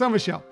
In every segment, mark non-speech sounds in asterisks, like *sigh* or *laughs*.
So, Michelle,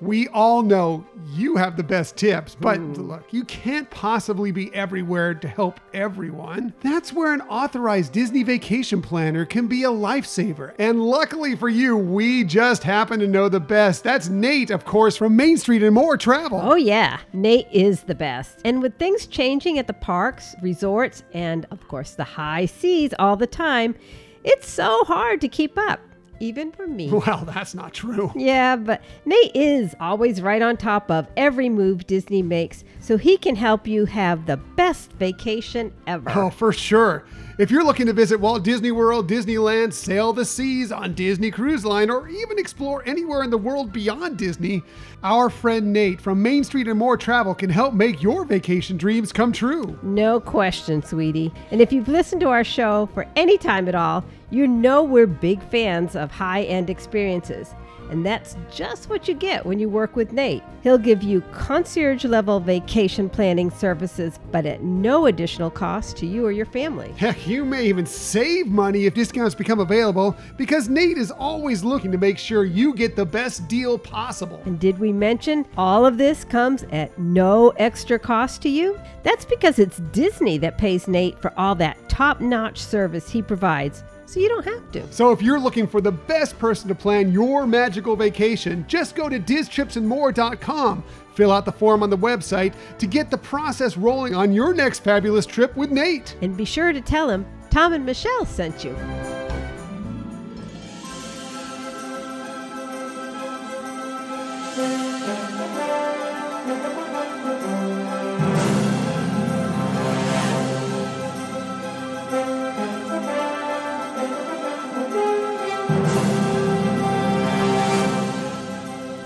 we all know you have the best tips, but hmm. look, you can't possibly be everywhere to help everyone. That's where an authorized Disney vacation planner can be a lifesaver. And luckily for you, we just happen to know the best. That's Nate, of course, from Main Street and More Travel. Oh, yeah, Nate is the best. And with things changing at the parks, resorts, and of course the high seas all the time, it's so hard to keep up, even for me. *laughs* Well, that's not true. Yeah, but Nate is always right on top of every move Disney makes, so he can help you have the best vacation ever. Oh, for sure. If you're looking to visit Walt Disney World, Disneyland, sail the seas on Disney Cruise Line, or even explore anywhere in the world beyond Disney, our friend Nate from Main Street and More Travel can help make your vacation dreams come true. No question, sweetie. And if you've listened to our show for any time at all, you know we're big fans of high end experiences. And that's just what you get when you work with Nate. He'll give you concierge level vacation planning services, but at no additional cost to you or your family. Heck, you may even save money if discounts become available because Nate is always looking to make sure you get the best deal possible. And did we mention all of this comes at no extra cost to you? That's because it's Disney that pays Nate for all that top notch service he provides, so you don't have to. So if you're looking for the best person to plan your magical vacation, just go to distripsandmore.com. Fill out the form on the website to get the process rolling on your next fabulous trip with Nate. And be sure to tell him Tom and Michelle sent you.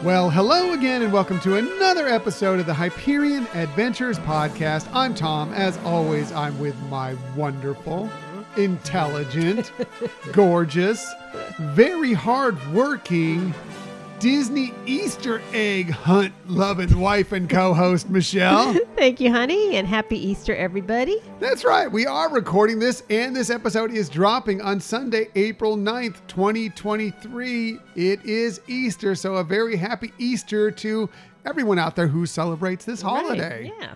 Well, hello again, and welcome to another episode of the Hyperion Adventures Podcast. I'm Tom. As always, I'm with my wonderful, intelligent, *laughs* gorgeous, very hardworking Disney Easter egg hunt loving wife and co host, Michelle. *laughs* Thank you, honey, and happy Easter, everybody. That's right. We are recording this, and this episode is dropping on Sunday, April 9th, 2023. It is Easter, so a very happy Easter to everyone out there who celebrates this holiday. Right, yeah.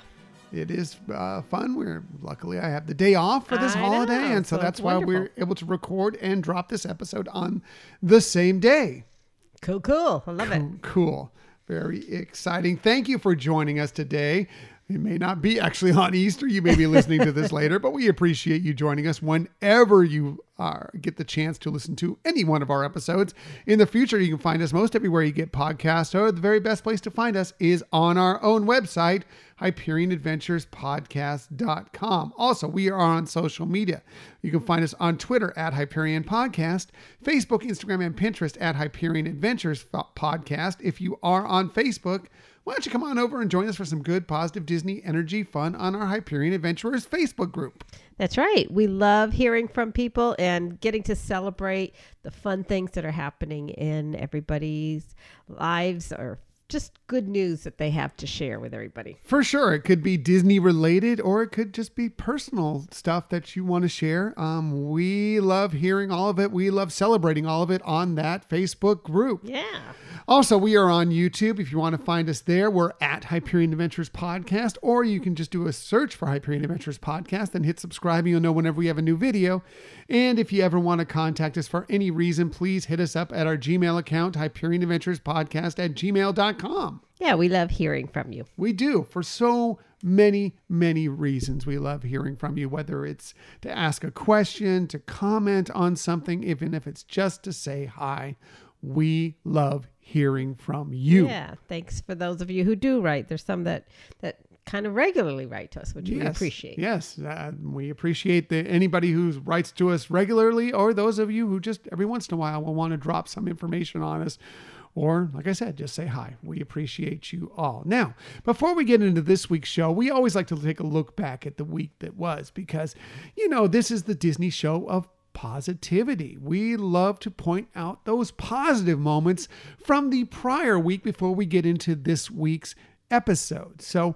It is uh, fun. We're luckily I have the day off for this I holiday, know, and so, so that's why we're able to record and drop this episode on the same day. Cool, cool. I love it. Cool. Very exciting. Thank you for joining us today. It may not be actually on Easter. You may be listening to this *laughs* later, but we appreciate you joining us whenever you uh, get the chance to listen to any one of our episodes. In the future, you can find us most everywhere you get podcasts, or the very best place to find us is on our own website, HyperionAdventuresPodcast.com. Also, we are on social media. You can find us on Twitter at Hyperion Podcast, Facebook, Instagram, and Pinterest at Hyperion Adventures Podcast. If you are on Facebook, why don't you come on over and join us for some good, positive Disney energy fun on our Hyperion Adventurers Facebook group? That's right. We love hearing from people and getting to celebrate the fun things that are happening in everybody's lives or just good news that they have to share with everybody. For sure. It could be Disney related or it could just be personal stuff that you want to share. Um, we love hearing all of it. We love celebrating all of it on that Facebook group. Yeah. Also, we are on YouTube. If you want to find us there, we're at Hyperion Adventures Podcast, or you can just do a search for Hyperion Adventures Podcast and hit subscribe. You'll know whenever we have a new video. And if you ever want to contact us for any reason, please hit us up at our Gmail account, Hyperion Adventures Podcast at gmail.com. Yeah, we love hearing from you. We do for so many, many reasons. We love hearing from you, whether it's to ask a question, to comment on something, even if it's just to say hi. We love hearing from you. Yeah. Thanks for those of you who do write. There's some that that kind of regularly write to us, which we appreciate. Yes, uh, we appreciate the, anybody who writes to us regularly, or those of you who just every once in a while will want to drop some information on us, or like I said, just say hi. We appreciate you all. Now, before we get into this week's show, we always like to take a look back at the week that was because, you know, this is the Disney show of positivity. We love to point out those positive moments from the prior week before we get into this week's episode. So,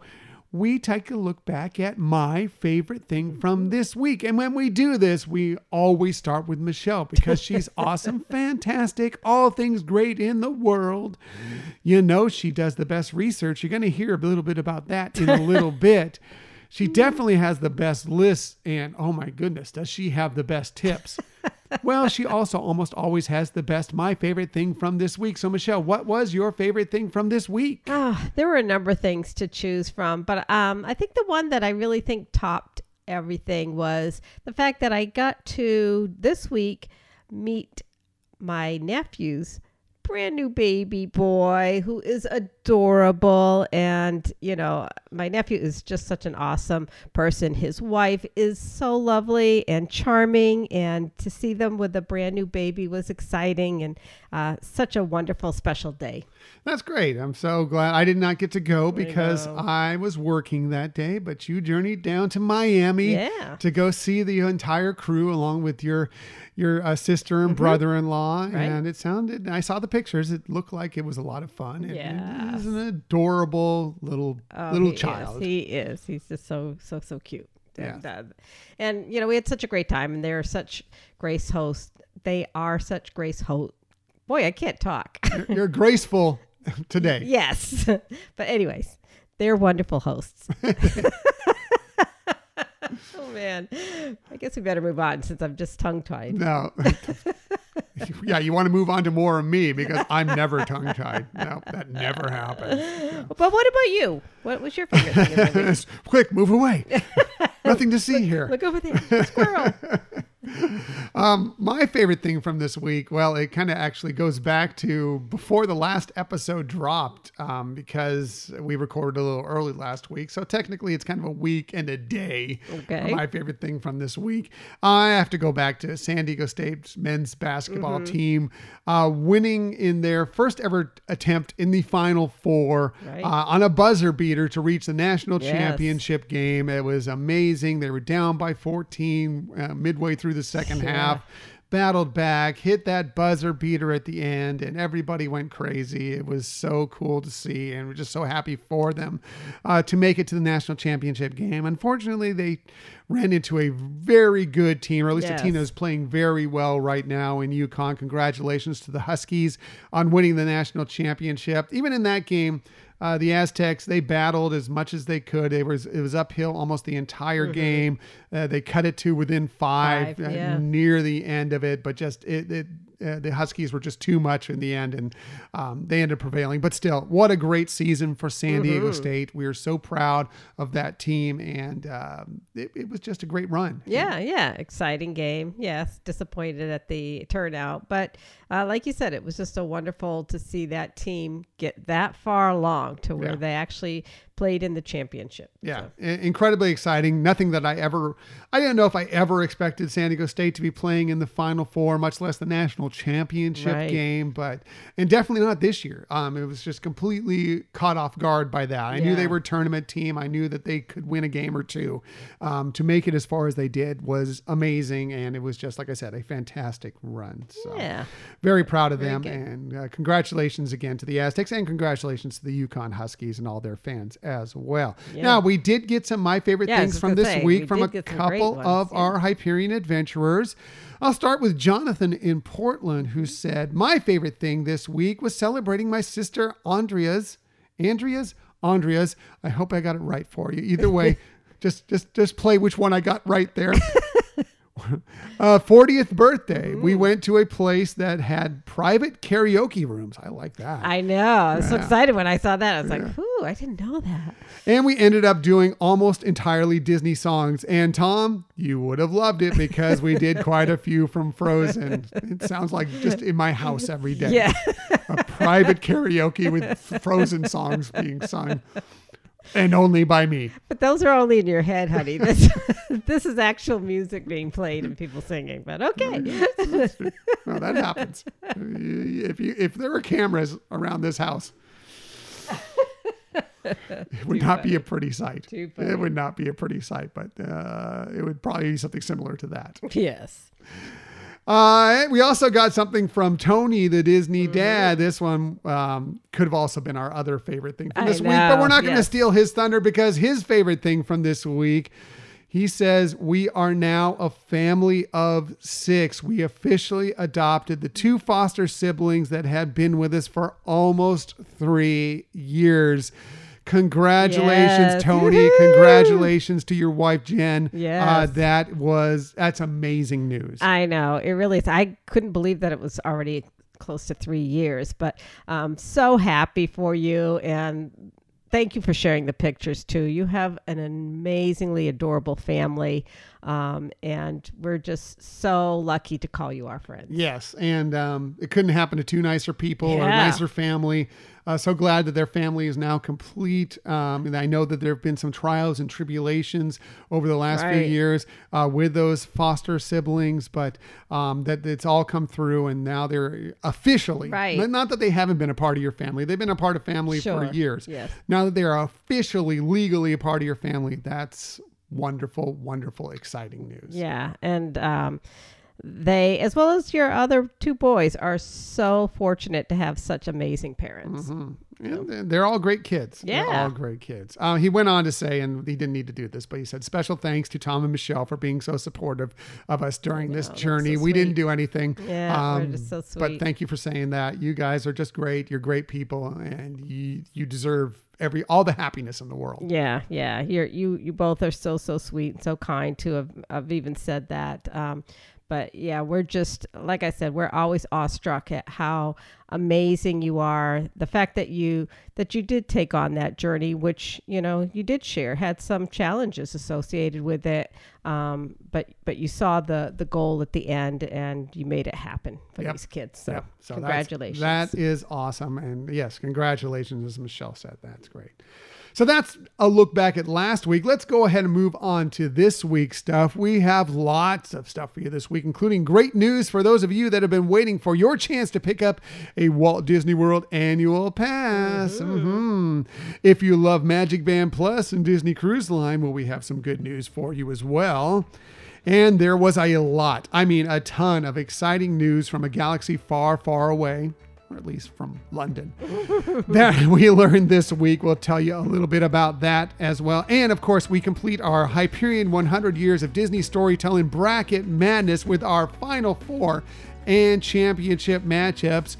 we take a look back at my favorite thing from this week. And when we do this, we always start with Michelle because she's *laughs* awesome, fantastic, all things great in the world. You know, she does the best research. You're going to hear a little bit about that in a little *laughs* bit. She definitely has the best lists, and oh my goodness, does she have the best tips? *laughs* well, she also almost always has the best my favorite thing from this week. So, Michelle, what was your favorite thing from this week? Oh, there were a number of things to choose from, but um, I think the one that I really think topped everything was the fact that I got to this week meet my nephews brand new baby boy who is adorable. And, you know, my nephew is just such an awesome person. His wife is so lovely and charming. And to see them with a brand new baby was exciting and uh, such a wonderful, special day. That's great. I'm so glad I did not get to go because I, I, was working that day, but you journeyed down to Miami yeah. to go see the entire crew along with your your uh, sister and mm-hmm. brother-in-law right. and it sounded I saw the pictures it looked like it was a lot of fun yeah. Was an adorable little oh, little he child is. he is he's just so so so cute yeah. and, uh, and you know we had such a great time and they're such grace hosts they are such grace hosts boy i can't talk you're graceful *laughs* today. Yes. *laughs* but anyways, they're wonderful hosts. *laughs* oh man. I guess we better move on since I'm just tongue tied. No. *laughs* yeah, you want to move on to more of me because I'm never tongue tied. *laughs* No, that never happens. Yeah. But what about you? What was your favorite thing? *laughs* Quick, move away. Nothing to see here. Look over there. Squirrel. Um, my favorite thing from this week, well, it kind of actually goes back to before the last episode dropped um, because we recorded a little early last week. So technically, it's kind of a week and a day. Okay. My favorite thing from this week. I have to go back to San Diego State's men's basketball mm-hmm. team uh, winning in their first ever attempt in the Final Four right. uh, on a buzzer beater to reach the national yes. championship game. It was amazing. They were down by 14 uh, midway through the second yeah. half battled back, hit that buzzer beater at the end, and everybody went crazy. It was so cool to see, and we're just so happy for them uh, to make it to the national championship game. Unfortunately, they ran into a very good team, or at least yes. a team that is playing very well right now in UConn. Congratulations to the Huskies on winning the national championship. Even in that game, uh, the Aztecs they battled as much as they could. It was it was uphill almost the entire mm-hmm. game. Uh, they cut it to within five, five yeah. uh, near the end of it, but just it, it uh, the Huskies were just too much in the end, and um, they ended up prevailing. But still, what a great season for San mm-hmm. Diego State. We are so proud of that team, and um, it, it, was just a great run. Yeah, yeah, exciting game. Yes, disappointed at the turnout, but uh, like you said, it was just so wonderful to see that team get that far along to where yeah. they actually played in the championship. Yeah, so. incredibly exciting. Nothing that I ever, I didn't know if I ever expected San Diego State to be playing in the Final Four, much less the national championship right. game. But and definitely not this year. Um, it was just completely caught off guard by that. I yeah. knew they were a tournament team. I knew that they could win a game or two. Um, to make it as far as they did was amazing, and it was just like I said, a fantastic run. So yeah, very proud of very them, good. and uh, congratulations again to the Aztecs, and congratulations to the UConn Huskies and all their fans as well. Yeah. Now, we did get some my favorite yeah, things from this say, week we from a couple of yeah. our Hyperion adventurers. I'll start with Jonathan in Portland, who said, My favorite thing this week was celebrating my sister Andrea's, Andrea's, Andrea's. I hope I got it right for you. Either way, *laughs* just just just play which one I got right there. *laughs* *laughs* uh, 40th birthday. We went to a place that had private karaoke rooms. I like that. I know. I was yeah. so excited when I saw that. I was yeah. like, ooh, I didn't know that. And we ended up doing almost entirely Disney songs. And Tom, you would have loved it because we did quite a *laughs* few from Frozen. It sounds like just in my house every day. Yeah. a private karaoke with Frozen songs being sung and only by me. But those are only in your head, honey. This *laughs* this is actual music being played and people singing. But okay, well, that happens. If you if there were cameras around this house, it would Too not funny. be a pretty sight. It would not be a pretty sight, but uh, it would probably be something similar to that. Yes. Uh, we also got something from Tony, the Disney Mm-hmm. dad. This one um, could have also been our other favorite thing from this week, but we're not going to yes. steal his thunder because his favorite thing from this week. He says, We are now a family of six. We officially adopted the two foster siblings that had been with us for almost three years. Congratulations, Yes. Tony. Woohoo! Congratulations to your wife, Jen. Uh, Yes. that was, that's amazing news. I know it really is. I couldn't believe that it was already close to three years, but um, so happy for you and thank you for sharing the pictures too. You have an amazingly adorable family, um, and we're just so lucky to call you our friend. Yes, and um, it couldn't happen to two nicer people or a nicer family. Uh, so glad that their family is now complete. Um, and I know that there have been some trials and tribulations over the last few years uh, with those foster siblings, but um, that it's all come through, and now they're officially Right. Not, not that they haven't been a part of your family; they've been a part of family Sure. for years. Yes. Now that they are officially, legally a part of your family, that's wonderful, wonderful, exciting news. Yeah, and um, they, as well as your other two boys, are so fortunate to have such amazing parents. And they're- they're all great kids. They're Yeah. all great kids. Uh, he went on to say, and he didn't need to do this, but he said, special thanks to Tom and Michelle for being so supportive of us during this journey. so we didn't do anything. Um, Yeah, just so But thank you for saying that. You guys are just great. You're great people, and you you deserve every all the happiness in the world. Yeah, yeah. You're you you both are so so sweet and so kind to have, have even said that. Um, but yeah, we're just like I said, we're always awestruck at how amazing you are. The fact that you that you did take on that journey, which you know you did share, had some challenges associated with it. Um, but but you saw the the goal at the end, and you made it happen for Yep. these kids. So, Yep. So congratulations. That is awesome. And yes, congratulations, as Michelle said. That's great. So that's a look back at last week. Let's go ahead and move on to this week's stuff. We have lots of stuff for you this week, including great news for those of you that have been waiting for your chance to pick up a Walt Disney World annual pass. Mhm. If you love Magic Band Plus and Disney Cruise Line, well, we have some good news for you as well. And there was a lot, I mean, a ton of exciting news from a galaxy far, far away, or at least from London, *laughs* that we learned this week. We'll tell you a little bit about that as well. And of course, we complete our Hyperion 100 Years of Disney Storytelling Bracket Madness with our final four and championship matchups.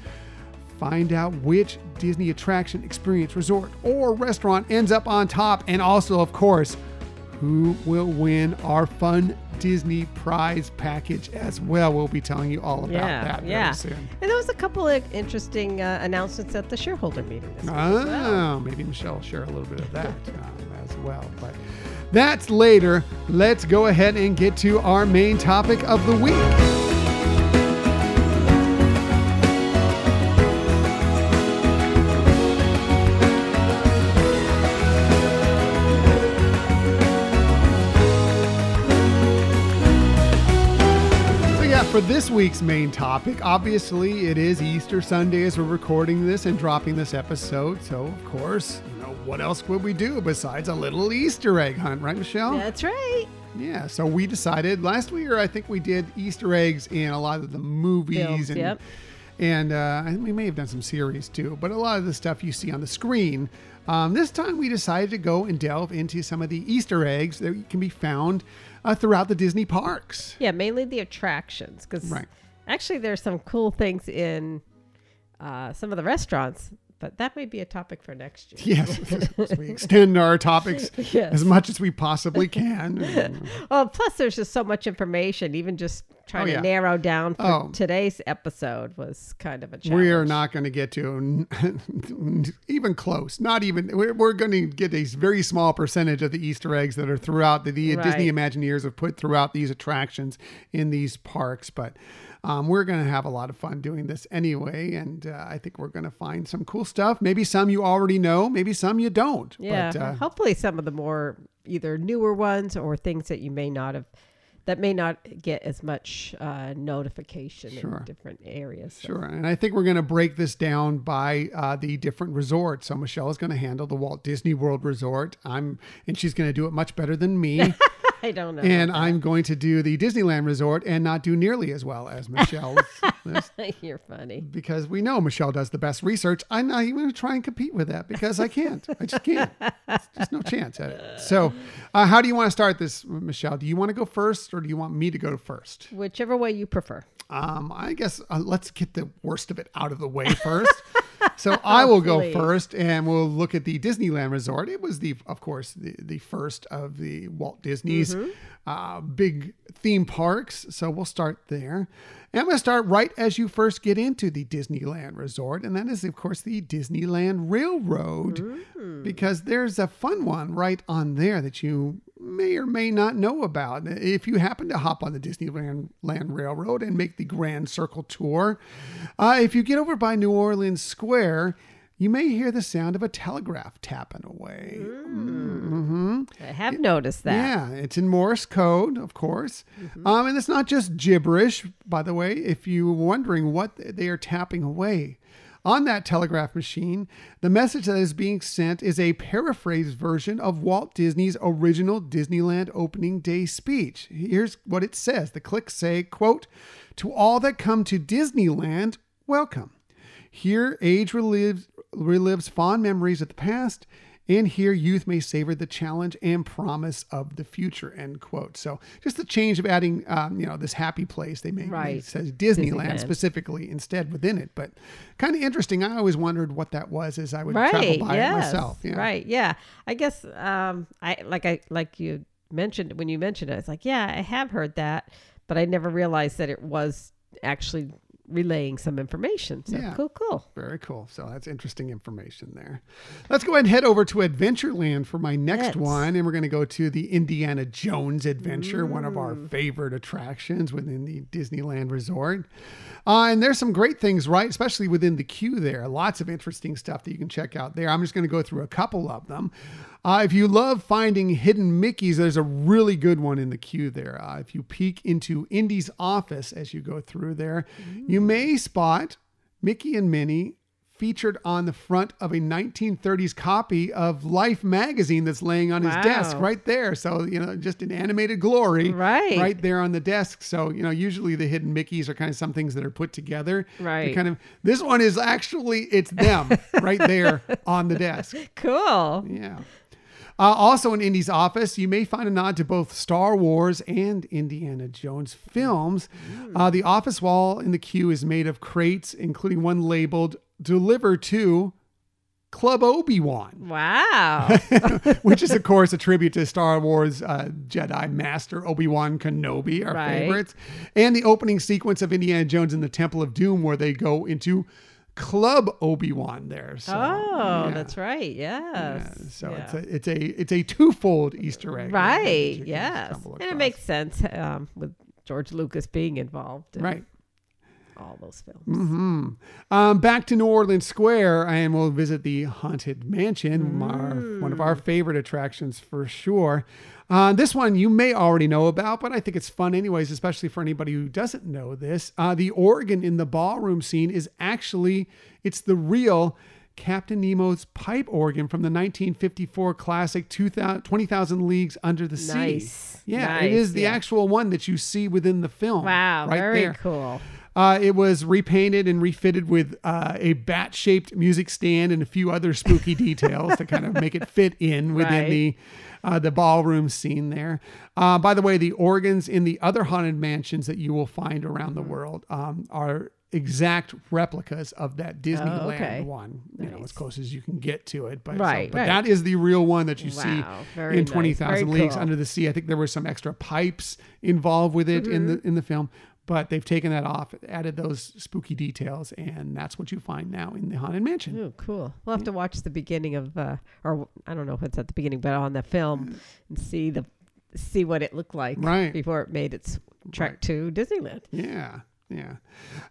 Find out which Disney attraction, experience, resort, or restaurant ends up on top. And also, of course, who will win our fun Disney prize package as well. We'll be telling you all about yeah, that very yeah. soon. And there was a couple of interesting uh, announcements at the shareholder meeting this week. as well. Oh, maybe Michelle will share a little bit of that um, as well. But that's later. Let's go ahead and get to our main topic of the week. For this week's main topic, obviously it is Easter Sunday as we're recording this and dropping this episode. So of course, you know, what else would we do besides a little Easter egg hunt, right, Michelle? That's right. Yeah, so we decided last year. I think we did Easter eggs in a lot of the movies, Films, and yep. and uh, and we may have done some series too. But a lot of the stuff you see on the screen. Um, this time we decided to go and delve into some of the Easter eggs that can be found uh, throughout the Disney parks. Yeah, mainly the attractions because Right. actually there's some cool things in uh, some of the restaurants, but that may be a topic for next year. Yes, *laughs* we extend our topics Yes. as much as we possibly can. *laughs* Uh, well, plus there's just so much information. Even just trying Oh, yeah. to narrow down for Oh. today's episode was kind of a challenge. we are not going to get to *laughs* even close. Not even. We're, we're going to get a very small percentage of the Easter eggs that are throughout the, the Disney Imagineers have put throughout these attractions in these parks, but. Um, we're going to have a lot of fun doing this anyway, and uh, I think we're going to find some cool stuff. Maybe some you already know, maybe some you don't. Yeah, But, uh, hopefully some of the more either newer ones or things that you may not have that may not get as much uh, notification Sure. in different areas. So- Sure. And I think we're going to break this down by uh, the different resorts. So Michelle is going to handle the Walt Disney World Resort. I'm, and she's going to do it much better than me. *laughs* *laughs* I don't know. and I'm going to do the Disneyland Resort and not do nearly as well as *laughs* that. You're funny. because we know Michelle does the best research. I'm not even going to try and compete with that because I can't. I just can't. There's no chance at it. So, uh, how do you want to start this, Michelle? Do you want to go first or do you want me to go first? Whichever way you prefer. Um, I guess uh, let's get the worst of it out of the way first. *laughs* *laughs* so I will go first, and we'll look at the Disneyland Resort. It was the, of course, the, the first of the Walt Disney's uh, big theme parks. So we'll start there. And I'm going to start right as you first get into the Disneyland Resort, and that is, of course, the Disneyland Railroad, because there's a fun one right on there that you may or may not know about. If you happen to hop on the Disneyland Land Railroad and make the Grand Circle tour, uh, if you get over by New Orleans Square, you may hear the sound of a telegraph tapping away. I have noticed that. Yeah, it's in Morse code, of course. Um, and it's not just gibberish, by the way, if you're wondering what they are tapping away. On that telegraph machine, the message that is being sent is a paraphrased version of Walt Disney's original Disneyland opening day speech. Here's what it says. The clicks say, quote, To all that come to Disneyland, welcome. Here, age relives, relives fond memories of the past, and here youth may savor the challenge and promise of the future. End quote. So, just the change of adding, um, you know, this happy place. They make Right. it says Disneyland, Disneyland. specifically instead within it, but kind of interesting. I always wondered what that was as I would travel by yes. it myself. Yeah. Right. Yeah. I guess um I like I like you mentioned when you mentioned it, it's like, yeah, I have heard that, but I never realized that it was actually relaying some information. So Yeah. cool, cool. Very cool. So that's interesting information there. Let's go ahead and head over to Adventureland for my next Let's. one. And we're going to go to the Indiana Jones Adventure, one of our favorite attractions within the Disneyland Resort. Uh, and there's some great things, right? Especially within the queue there. Lots of interesting stuff that you can check out there. I'm just going to go through a couple of them. Uh, if you love finding hidden Mickeys, there's a really good one in the queue there. Uh, if you peek into Indy's office as you go through there, you may spot Mickey and Minnie featured on the front of a 1930s copy of Life magazine that's laying on his desk right there. So, you know, just in animated glory Right. right there on the desk. So, you know, usually the hidden Mickeys are kind of some things that are put together. to Right. kind of this one is actually it's them *laughs* right there on the desk. Cool. Yeah. Uh, also in Indy's office, you may find a nod to both Star Wars and Indiana Jones films. Uh, the office wall in the queue is made of crates, including one labeled "Deliver to Club Obi Wan," Wow. *laughs* which is, of course, a tribute to Star Wars uh, Jedi Master Obi Wan Kenobi, our Right. favorites, and the opening sequence of Indiana Jones in the Temple of Doom, where they go into Club Obi Wan. There, so, oh, yeah. that's right. Yeah, Yes. so Yeah. it's a it's a it's a twofold Easter egg, right. Yes. And it makes sense um, with George Lucas being involved in right. all those films. Mm-hmm. Um, back to New Orleans Square, and we'll visit the Haunted Mansion, our, one of our Mm. favorite attractions for sure. Uh, this one you may already know about, but I think it's fun anyways, especially for anybody who doesn't know this. Uh, the organ in the ballroom scene is actually it's the real Captain Nemo's pipe organ from the 1954 classic 2000 20,000 Leagues Under the Sea. Nice. Yeah, it is the yeah. actual one that you see within the film. Wow. right very there. cool. Uh, it was repainted and refitted with uh, a bat shaped music stand and a few other spooky details to kind of make it fit in within *laughs* Right. the uh, the ballroom scene there. Uh, by the way, the organs in the other haunted mansions that you will find around the world um, are exact replicas of that Disneyland Oh, okay. one. You know, as close as you can get to it. But, so- but right. that is the real one that you see Wow, very in nice, Twenty Thousand very Leagues cool. Under the Sea. I think there were some extra pipes involved with it in Mm-hmm. the in the film, but they've taken that off, added those spooky details, and that's what you find now in the Haunted Mansion. Oh, cool. We'll have to watch the beginning of, uh, or I don't know if it's at the beginning, but on the film and see the see what it looked like Right. before it made its trek Right. to Disneyland. Yeah, yeah.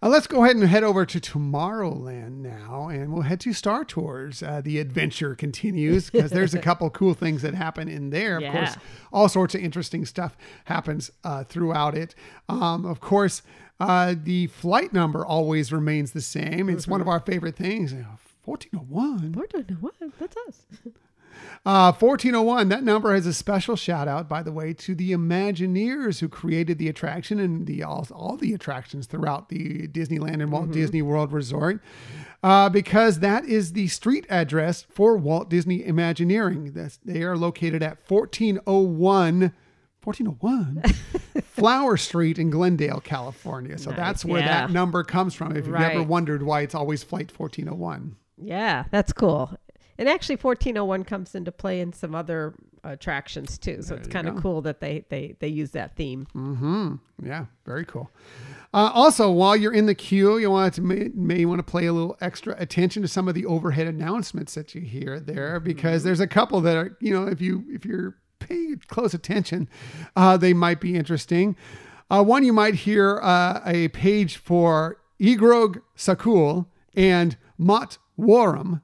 Uh, let's go ahead and head over to Tomorrowland now, and we'll head to Star Tours. Uh, the adventure continues because there's a *laughs* couple cool things that happen in there. Of course, all sorts of interesting stuff happens uh, throughout it. Um, of course, uh, the flight number always remains the same. It's one of our favorite things. 1401. We're doing what? That's us. *laughs* Uh, 1401, that number has a special shout out, by the way, to the Imagineers who created the attraction and the all, all the attractions throughout the Disneyland and Walt Disney World Resort, uh, because that is the street address for Walt Disney Imagineering. That's, they are located at 1401. 1401 *laughs* Flower Street in Glendale, California. So Nice, that's where yeah. that number comes from. If you've ever wondered why it's always Flight 1401. Yeah, that's cool. And actually, 1401 comes into play in some other attractions too. So it's kind of cool that they, they, they use that theme. Mm-hmm. Yeah, very cool. Uh, also, while you're in the queue, you want to may, may want to play a little extra attention to some of the overhead announcements that you hear there, because there's a couple that are, you know, if you if you're paying close attention, uh, they might be interesting. Uh, one you might hear uh, a page for Egroeg Sacul and Mot Worrom.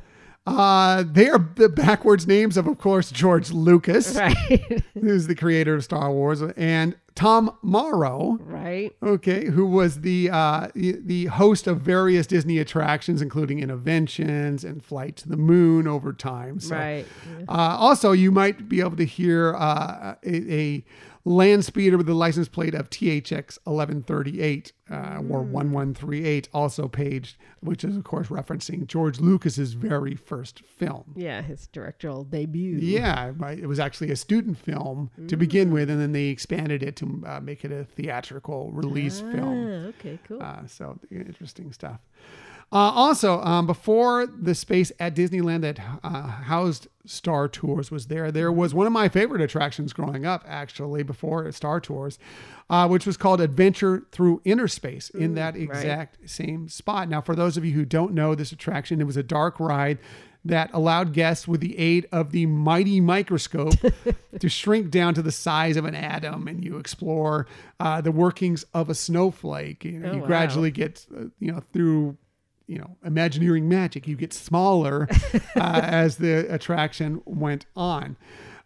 *laughs* Uh, they are the backwards names of, of course, George Lucas, *laughs* Right. *laughs* who's the creator of Star Wars, and Tom Morrow, right. okay, who was the uh, the host of various Disney attractions, including Innoventions and Flight to the Moon over time. So, Right. uh, also, you might be able to hear uh, a, a land speeder with the license plate of THX 1138 uh, or 1138, also paged, which is, of course, referencing George Lucas's very first film. Yeah, his directorial debut. Yeah, right. It was actually a student film to begin with, and then they expanded it to uh, make it a theatrical release film. Ah, okay, cool. Uh, so interesting stuff. Uh, also, um, before the space at Disneyland that uh, housed Star Tours was there, there was one of my favorite attractions growing up, actually, before Star Tours, uh, which was called Adventure Through Inner Space in that exact same spot. Now, for those of you who don't know this attraction, it was a dark ride that allowed guests with the aid of the mighty microscope *laughs* to shrink down to the size of an atom and you explore uh, the workings of a snowflake you know Oh, you wow. gradually get uh, you know through you know imagineering magic you get smaller *laughs* uh, as the attraction went on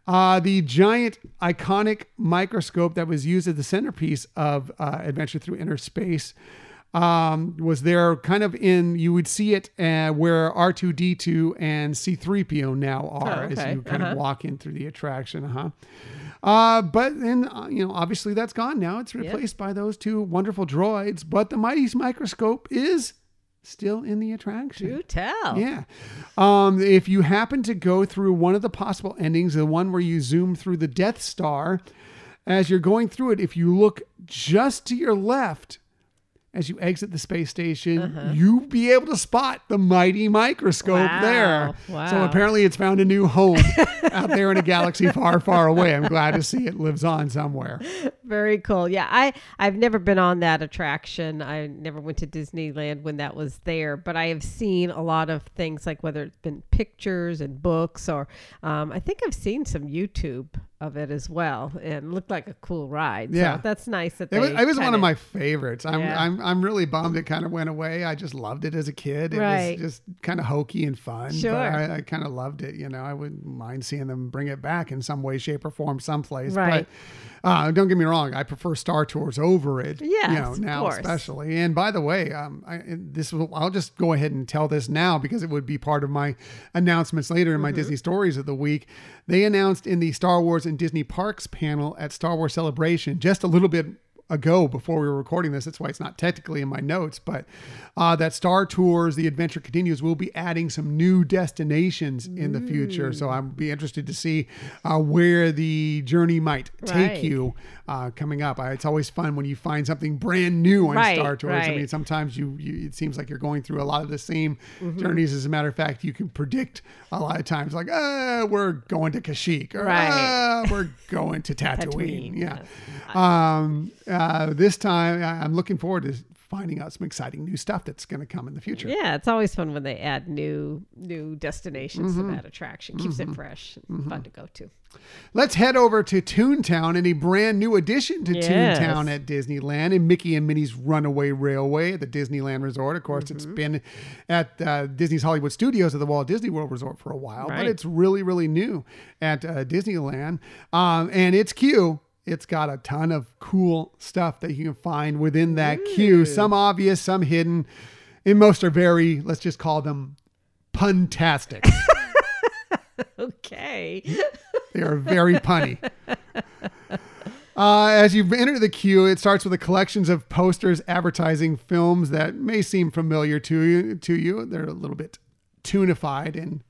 uh, the giant iconic microscope that was used as the centerpiece of uh, adventure through inner space um, was there kind of in you would see it uh, where R2D2 and C3PO now are Oh, as you kind Uh-huh. of walk in through the attraction, Uh-huh. Uh, but then uh, you know, obviously that's gone now. It's replaced by those two wonderful droids. But the Mighty's microscope is still in the attraction. Do tell. Yeah. Um, if you happen to go through one of the possible endings, the one where you zoom through the Death Star, as you're going through it, if you look just to your left as you exit the space station, you'll be able to spot the mighty microscope Wow. there. So apparently it's found a new home *laughs* out there in a galaxy far, far away. I'm glad to see it lives on somewhere. Very cool. Yeah, I I've never been on that attraction. I never went to Disneyland when that was there, but I have seen a lot of things like whether it's been pictures and books, or um, I think I've seen some YouTube of it as well, and looked like a cool ride. Yeah. so that's nice that It was, they it was one kinda- of my favorites. I'm, Yeah. I'm I'm really bummed it kind of went away. I just loved it as a kid. It Right. was just kind of hokey and fun. Sure. But I, I kind of loved it. You know, I wouldn't mind seeing them bring it back in some way, shape, or form someplace. Right. But uh, don't get me wrong. I prefer Star Tours over it. You Yes, know, now course. especially. And by the way, um, I, this will, I'll just go ahead and tell this now because it would be part of my announcements later in my Mm-hmm. Disney stories of the week. They announced in the Star Wars and Disney Parks panel at Star Wars Celebration just a little bit ago before we were recording this. That's why it's not technically in my notes, but uh, that Star Tours, The Adventure Continues, We'll be adding some new destinations in the future. So I'll be interested to see uh, where the journey might take Right. you uh, coming up. I, it's always fun when you find something brand new on Right, Star Tours. I mean, sometimes you, you it seems like you're going through a lot of the same Mm-hmm. journeys. As a matter of fact, you can predict a lot of times, like, ah, we're going to Kashyyyk, or Right. ah, we're going to *laughs* Tatooine. Tatooine, yeah. Um, uh, this time, I'm looking forward to finding out some exciting new stuff that's going to come in the future. Yeah, it's always fun when they add new new destinations Mm-hmm. to that attraction. Keeps it fresh and fun to go to. Let's head over to Toontown and a brand new addition to Yes. Toontown at Disneyland and Mickey and Minnie's Runaway Railway at the Disneyland Resort. Of course, it's Mm-hmm. been at uh, Disney's Hollywood Studios at the Walt Disney World Resort for a while, but it's really, really new at uh, Disneyland. Um, and its queue, it's got a ton of cool stuff that you can find within that queue. Some obvious, some hidden, and most are very, let's just call them puntastic. *laughs* okay. They are very punny. *laughs* Uh, as you enter the queue, it starts with a collections of posters advertising films that may seem familiar to you. To you, they're a little bit tunified and,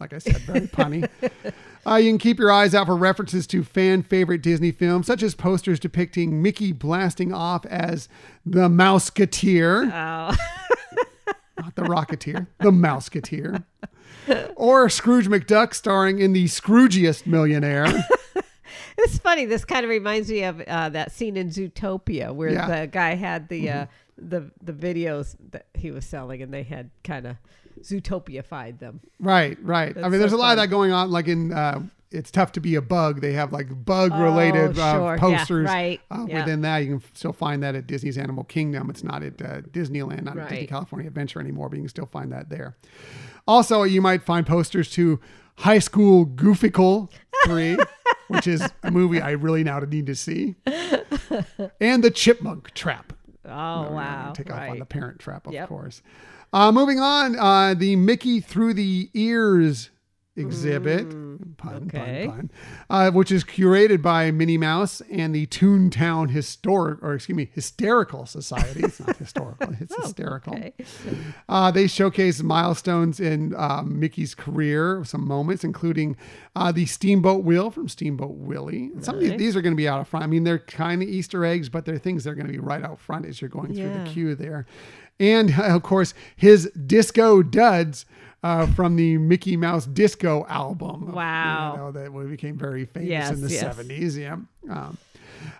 like I said, very punny. *laughs* uh, you can keep your eyes out for references to fan favorite Disney films, such as posters depicting Mickey blasting off as the Mouseketeer, Oh. *laughs* not the Rocketeer, the Mouseketeer, or Scrooge McDuck starring in the Scroogiest Millionaire. *laughs* It's funny. This kind of reminds me of uh, that scene in Zootopia where Yeah. the guy had the uh, the the videos that he was selling, and they had kind of Zootopiafied them. Right, right. I That's mean, there's so a lot of that going on. Like in, uh, it's tough to be a bug. They have like bug related Oh, uh, sure. Yeah, posters. right. Uh, Yeah. Within that, you can still find that at Disney's Animal Kingdom. It's not at uh, Disneyland, not at Disney California Adventure anymore, but you can still find that there. Also, you might find posters to High School Gooficle 3, *laughs* which is a movie I really now need to see, and The Chipmunk Trap. Oh No, no, wow! Take off on the parent trap, of Yep. course. Uh, moving on, uh, the Mickey through the ears exhibit, pun, Mm, okay. pun, pun, uh, which is curated by Minnie Mouse and the Toontown Historic, or excuse me, Hysterical Society. It's not historical; *laughs* it's hysterical. Oh, Okay. Uh, they showcase milestones in um, Mickey's career, some moments, including uh, the Steamboat Wheel from Steamboat Willie. Some of these, these are going to be out up front. I mean, they're kind of Easter eggs, but they're things that are going to be right out front as you're going through Yeah. the queue there. And of course, his disco duds. Uh, from the Mickey Mouse Disco album. Wow. You know, that became very famous Yes, in the yes. 70s. Yeah. Um,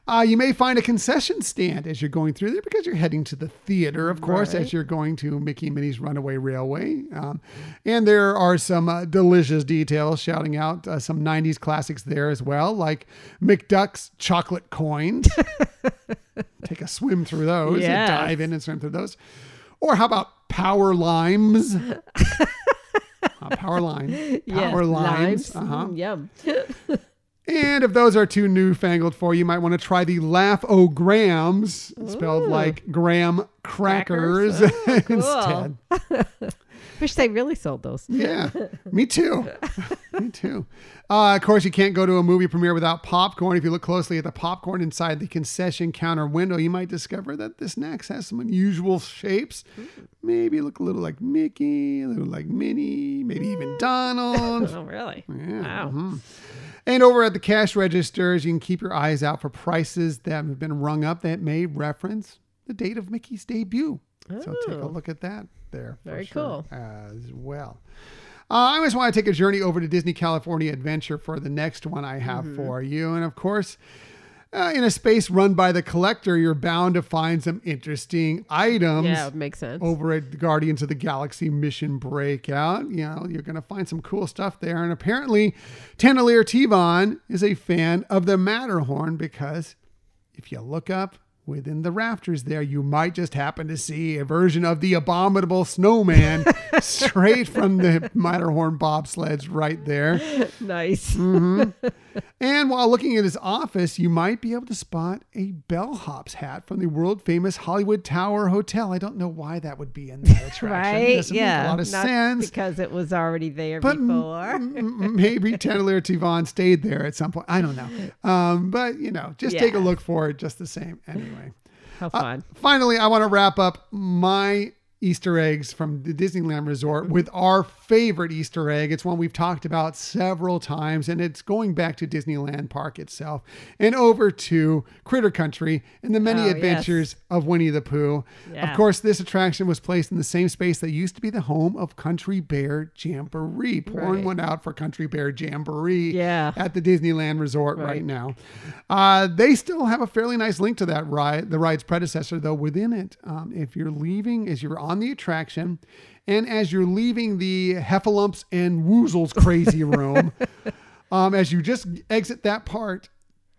uh, you may find a concession stand as you're going through there because you're heading to the theater, of course, Right. as you're going to Mickey and Minnie's Runaway Railway. Um, and there are some uh, delicious details shouting out uh, some 90s classics there as well, like McDuck's chocolate coins. *laughs* Take a swim through those, and Yes. dive in and swim through those. Or how about Power Limes? *laughs* Uh, power line. Power Yes, limes. limes. Uh-huh. Mm, yum. *laughs* And if those are too newfangled for you, you might want to try the Laugh O Grams, spelled Ooh. like graham crackers, Crackers? Oh, *laughs* instead. *laughs* Wish they really sold those. Yeah, me too. *laughs* me too. Uh, of course, you can't go to a movie premiere without popcorn. If you look closely at the popcorn inside the concession counter window, you might discover that the snacks has some unusual shapes. Maybe look a little like Mickey, a little like Minnie, maybe even Donald. Oh, really? Yeah. Wow. mhm. And over at the cash registers, you can keep your eyes out for prices that have been rung up that may reference the date of Mickey's debut. So take a Oh. look at that there. Very sure cool. As well. Uh, I always want to take a journey over to Disney California Adventure for the next one I have Mm-hmm. for you. And of course, uh, in a space run by the collector, you're bound to find some interesting items Yeah, it makes sense. over at Guardians of the Galaxy Mission Breakout. You know, you're going to find some cool stuff there. And apparently, Taneleer Tivan is a fan of the Matterhorn because if you look up within the rafters there, you might just happen to see a version of the abominable snowman *laughs* straight from the Matterhorn bobsleds right there. nice. And while looking at his office, you might be able to spot a bellhop's hat from the world famous Hollywood Tower Hotel. I don't know why that would be in that *laughs* attraction. Right? Doesn't yeah. make a lot of sense. because it was already there But before. m- *laughs* maybe Taneleer Tivan stayed there at some point. I don't know. Um, but, you know, just take a look for it just the same. Anyway. How Uh, finally, I want to wrap up my Easter eggs from the Disneyland Resort with our favorite Easter egg. It's one we've talked about several times, and it's going back to Disneyland Park itself and over to Critter Country and the many Oh, yes. adventures of Winnie the Pooh. Yeah. Of course, this attraction was placed in the same space that used to be the home of Country Bear Jamboree. Pouring Right. one out for Country Bear Jamboree Yeah. at the Disneyland Resort right, Right. now. Uh, they still have a fairly nice link to that ride, the ride's predecessor, though, within it. Um, if you're leaving, as you're on the attraction, and as you're leaving the Heffalumps and Woozles crazy *laughs* room, um, as you just exit that part,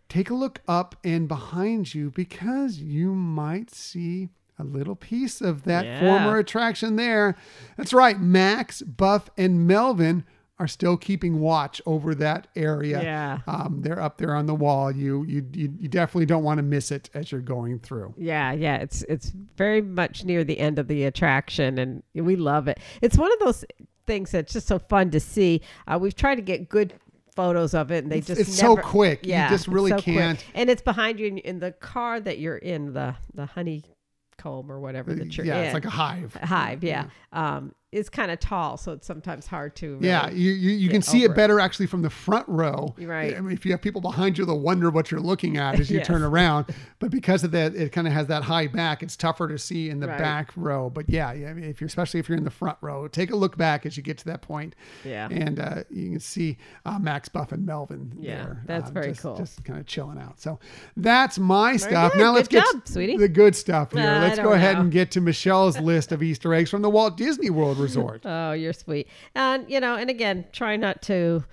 take a look up and behind you because you might see a little piece of that Yeah. former attraction there. That's right. Max, Buff, and Melvin are still keeping watch over that area. Yeah. Um, they're up there on the wall. You, you you you definitely don't want to miss it as you're going through. Yeah, yeah, it's it's very much near the end of the attraction, and we love it. It's one of those things that's just so fun to see. Uh, we've tried to get good photos of it, and they It's- just it's so never- quick. You Yeah, just really so can't- And it's behind you in, in the car that you're in, the the honeycomb or whatever that you're yeah, in. it's like a hive. hive. Yeah, um, it's kind of tall, so it's sometimes hard to. Really, Yeah, you, you, you can see it over it. better actually from the front row. Right. I mean, if you have people behind you, they'll wonder what you're looking at as you *laughs* Yes. turn around. But because of that, it kind of has that high back. It's tougher to see in the Right. back row. But yeah, yeah, I mean, if you're especially if you're in the front row, take a look back as you get to that point. Yeah. And uh, you can see uh, Max Buff and Melvin. Yeah, there, that's uh, very just, cool. Just kind of chilling out. So that's my stuff. good. Now let's Good get sweetie. the good stuff here. Uh, let's go ahead know. and get to Michelle's list of Easter eggs from the Walt Disney World Resort. *laughs* Oh, you're sweet. And, you know, and again, try not to,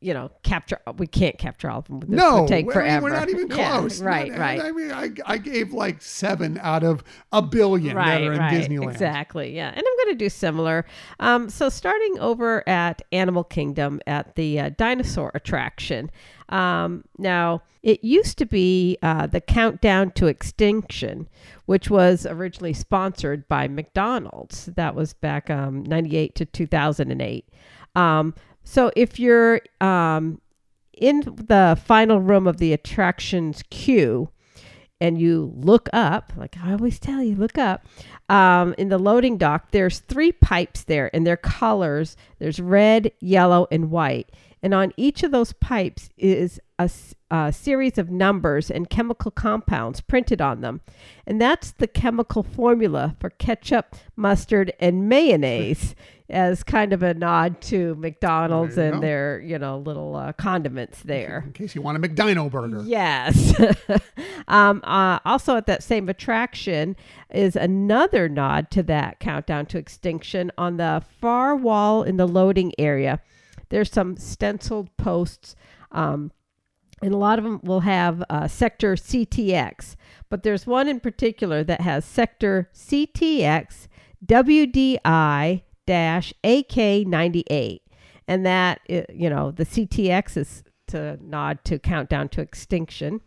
you know, capture, we can't capture all of them. This No, would take I mean, forever. we're not even *laughs* Yeah, close. right, Not- right. I mean, I, I gave like seven out of a billion right, that are in right. Disneyland. Exactly. Yeah. And I'm going to do similar. Um, so starting over at Animal Kingdom at the uh, dinosaur attraction. Um, now, it used to be uh, the Countdown to Extinction, which was originally sponsored by McDonald's. That was back um, 98 to 2008. Um, so if you're um, in the final room of the attractions queue, and you look up, like I always tell you, look up um, in the loading dock. There's three pipes there, and their colors. There's red, yellow, and white. And on each of those pipes is a series of numbers and chemical compounds printed on them, and that's the chemical formula for ketchup, mustard, and mayonnaise. *laughs* As kind of a nod to McDonald's and go. their, you know, little uh, condiments there. In case you want a McDino burger. Yes. *laughs* um, uh, also, at that same attraction is another nod to that countdown to extinction on the far wall in the loading area. There's some stenciled posts. Um, and a lot of them will have uh, sector CTX, but there's one in particular that has sector CTX WDI dash AK98. And that, you know, the CTX is to nod to countdown to extinction.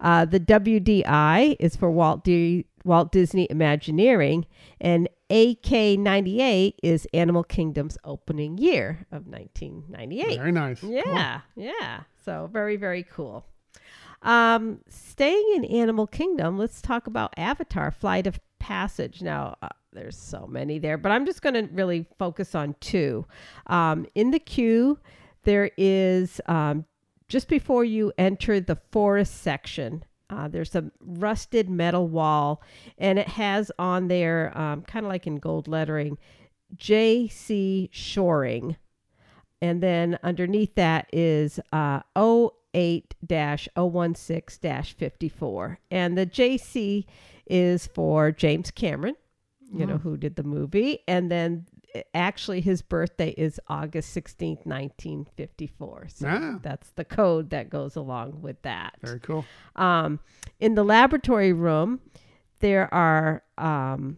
Uh, the WDI is for Walt, D- Walt Disney Imagineering, and AK98 is Animal Kingdom's opening year of 1998. Very nice. Cool. Yeah, yeah. So very, very cool. Um, staying in Animal Kingdom, let's talk about Avatar: Flight of Passage. Now, uh, there's so many there, but I'm just going to really focus on two. Um, in the queue, there is um, just before you enter the forest section. Uh, there's a rusted metal wall, and it has on there, um, kind of like in gold lettering, J.C. Shoring. And then underneath that is uh, 08 016 54. And the JC is for James Cameron, you know, who did the movie. And then actually his birthday is August 16th, 1954. So Ah. that's the code that goes along with that. Very cool. Um, in the laboratory room, there are, um,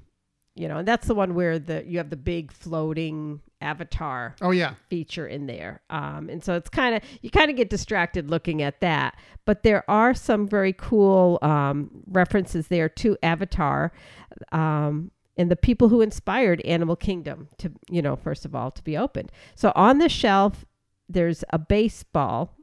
you know, and that's the one where the you have the big floating avatar Oh yeah. feature in there. Um, and so it's kind of, you kind of get distracted looking at that. But there are some very cool um, references there to Avatar um, and the people who inspired Animal Kingdom to, you know, first of all, to be opened. So on the shelf, there's a baseball.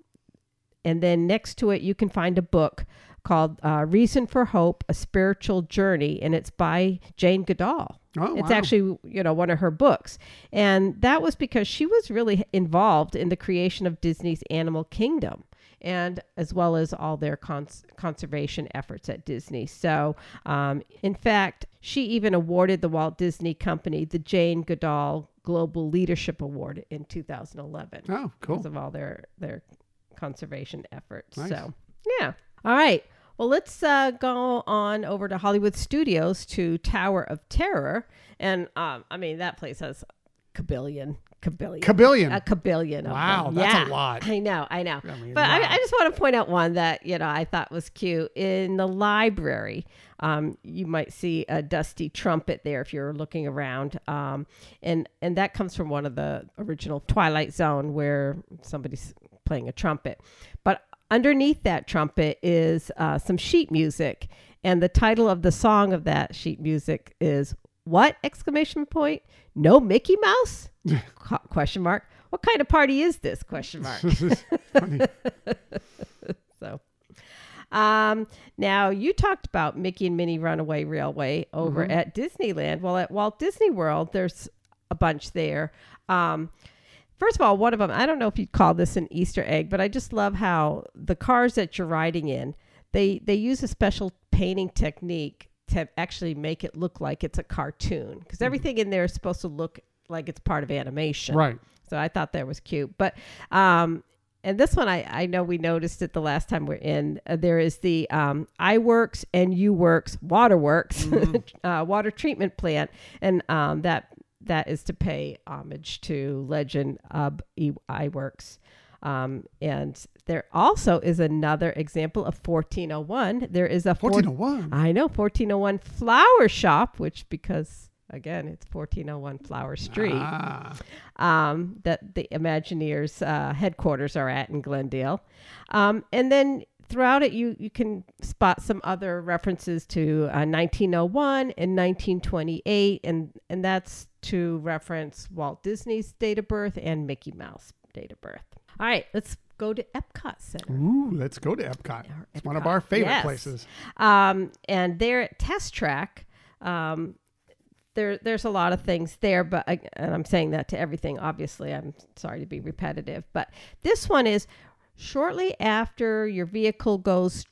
And then next to it, you can find a book called uh, Reason for Hope, A Spiritual Journey. And it's by Jane Goodall. Oh, It's wow. actually, you know, one of her books. And that was because she was really involved in the creation of Disney's Animal Kingdom and as well as all their cons- conservation efforts at Disney. So, um, in fact, she even awarded the Walt Disney Company the Jane Goodall Global Leadership Award in 2011 Oh, cool. because of all their their conservation efforts. Nice. So, yeah. All right. Well, let's uh, go on over to Hollywood Studios to Tower of Terror, and um, I mean that place has cabillion, cabillion, Cabillion. a cabillion. Of Wow, them. that's a lot. I know, I know. I mean, but I. I just want to point out one that you know I thought was cute in the library. Um, you might see a dusty trumpet there if you're looking around, um, and and that comes from one of the original Twilight Zone where somebody's playing a trumpet. But underneath that trumpet is uh, some sheet music, and the title of the song of that sheet music is what exclamation point? No Mickey Mouse? *laughs* Qu- question mark. What kind of party is this? Question mark. *laughs* *laughs* So, um, now you talked about Mickey and Minnie Runaway Railway over Mm-hmm. at Disneyland. Well, at Walt Disney World, there's a bunch there. Um, first of all, one of them, I don't know if you'd call this an Easter egg, but I just love how the cars that you're riding in, they they use a special painting technique to actually make it look like it's a cartoon because everything in there is supposed to look like it's part of animation. Right. So I thought that was cute. But um, and this one I, I know we noticed it the last time we're in. Uh, there is the um, Iwerks and UWorks Waterworks *laughs* uh, water treatment plant, and um, that that is to pay homage to legend of e- Iwerks. Um, and there also is another example of 1401. There is a four- 1401. I know 1401 flower shop, which because again it's 1401 Flower Street Ah, um, that the Imagineers uh, headquarters are at in Glendale. Um, and then throughout it, you, you can spot some other references to uh, 1901 and 1928, and, and that's to reference Walt Disney's date of birth and Mickey Mouse date of birth. All right, let's go to Epcot Center. ooh, let's go to Epcot. Or It's one of our favorite Yes. places. Um, and there at Test Track, um, there there's a lot of things there, but I, and I'm saying that to everything. Obviously, I'm sorry to be repetitive, but this one is shortly after your vehicle goes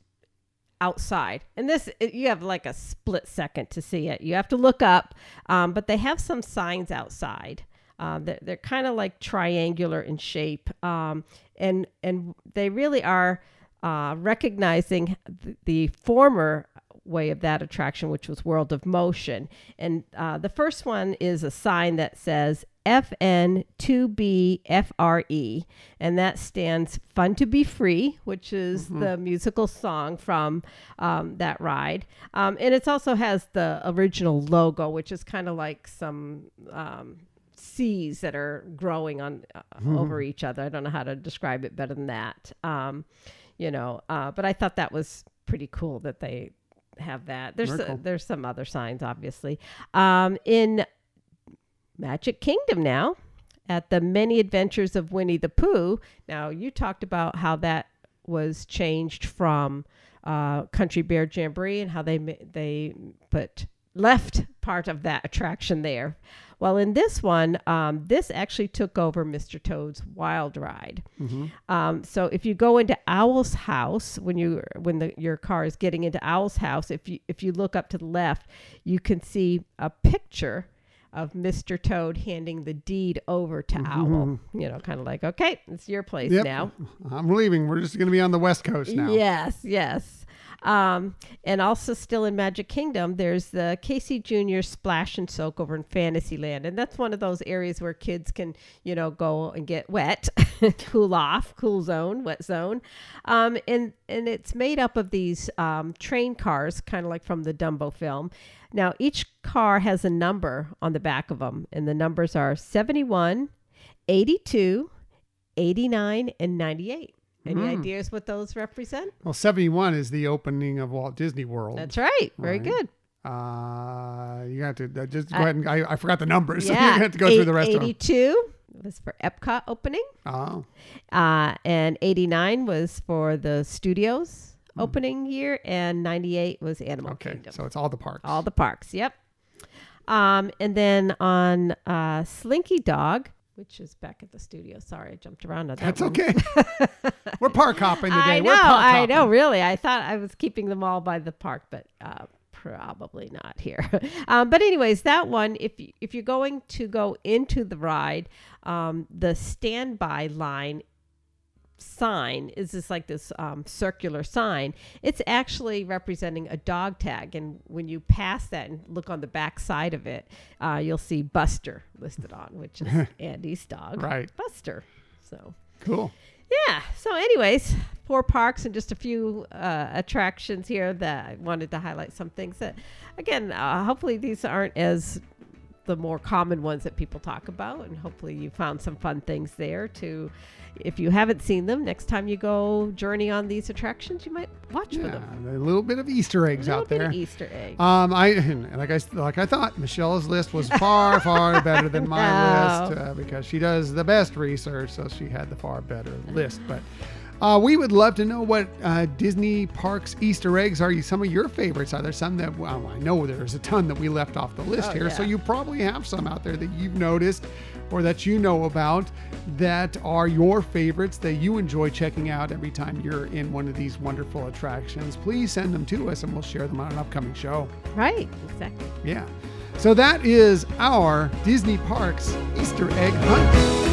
outside and this you have like a split second to see it you have to look up um, but they have some signs outside um, they're, they're kind of like triangular in shape. Um, and and they really are uh, recognizing th- the former way of that attraction which was world of motion. And uh, the first one is a sign that says FN2BFRE, and that stands Fun to Be Free, which is the musical song from um, that ride. Um, and it also has the original logo, which is kind of like some um, seas that are growing on uh, over each other. I don't know how to describe it better than that. Um, you know, uh, but I thought that was pretty cool that they have that. There's cool. there's some other signs, obviously. Um, in Magic Kingdom now at the Many Adventures of Winnie the Pooh. Now, you talked about how that was changed from uh, Country Bear Jamboree and how they they put left part of that attraction there. Well, in this one, um, this actually took over Mr. Toad's Wild Ride. Um, so if you go into Owl's house when you when the, your car is getting into Owl's house, if you if you look up to the left, you can see a picture of Mr. Toad handing the deed over to Owl. You know, kind of like, okay, it's your place Yep. now. I'm leaving. We're just going to be on the West Coast now. Yes, yes. Um, and also still in Magic Kingdom, there's the Casey Jr. Splash and Soak over in Fantasyland, and that's one of those areas where kids can, you know, go and get wet, *laughs* cool off, cool zone, wet zone, um, and and it's made up of these um, train cars, kind of like from the Dumbo film. Now each car has a number on the back of them, and the numbers are 71, 82, 89, and 98. Any ideas what those represent? Well, 71 is the opening of Walt Disney World. That's right. Very Right. good. Uh, you got to uh, just go ahead and I, I forgot the numbers. *laughs* Yeah. you have to go through the rest of them. 82 was for Epcot opening. Oh, Uh, and 89 was for the studios opening year. And 98 was Animal okay. Kingdom. So it's all the parks. All the parks. Yep. Um, and then on uh, Slinky Dog, which is back at the studio. Sorry, I jumped around on that That's one. okay. *laughs* We're park hopping today. I We're know, I know, really. I thought I was keeping them all by the park, but uh, probably not here. *laughs* um, but anyways, that one, if you, if you're going to go into the ride, um, the standby line sign is this like this um, circular sign. It's actually representing a dog tag, and when you pass that and look on the back side of it, uh, you'll see Buster listed on, which is *laughs* Andy's dog, Right. Buster. So. Cool. Yeah. So, anyways, four parks and just a few uh, attractions here that I wanted to highlight some things that, again, uh, hopefully these aren't as the more common ones that people talk about, and hopefully you found some fun things there to. If you haven't seen them, next time you go journey on these attractions, you might watch for them. a little bit of Easter eggs out there. Easter egg. Um, I and like I like I thought, Michelle's list was far *laughs* far better than my No. list uh, because she does the best research, so she had the far better list. But uh, we would love to know what uh, Disney parks Easter eggs are. You some of your favorites? Are there some that well, I know there's a ton that we left off the list Oh, here, so you probably have some out there that you've noticed or that you know about that are your favorites that you enjoy checking out every time you're in one of these wonderful attractions. Please send them to us and we'll share them on an upcoming show. right, exactly. Yeah. So that is our Disney Parks Easter egg hunt.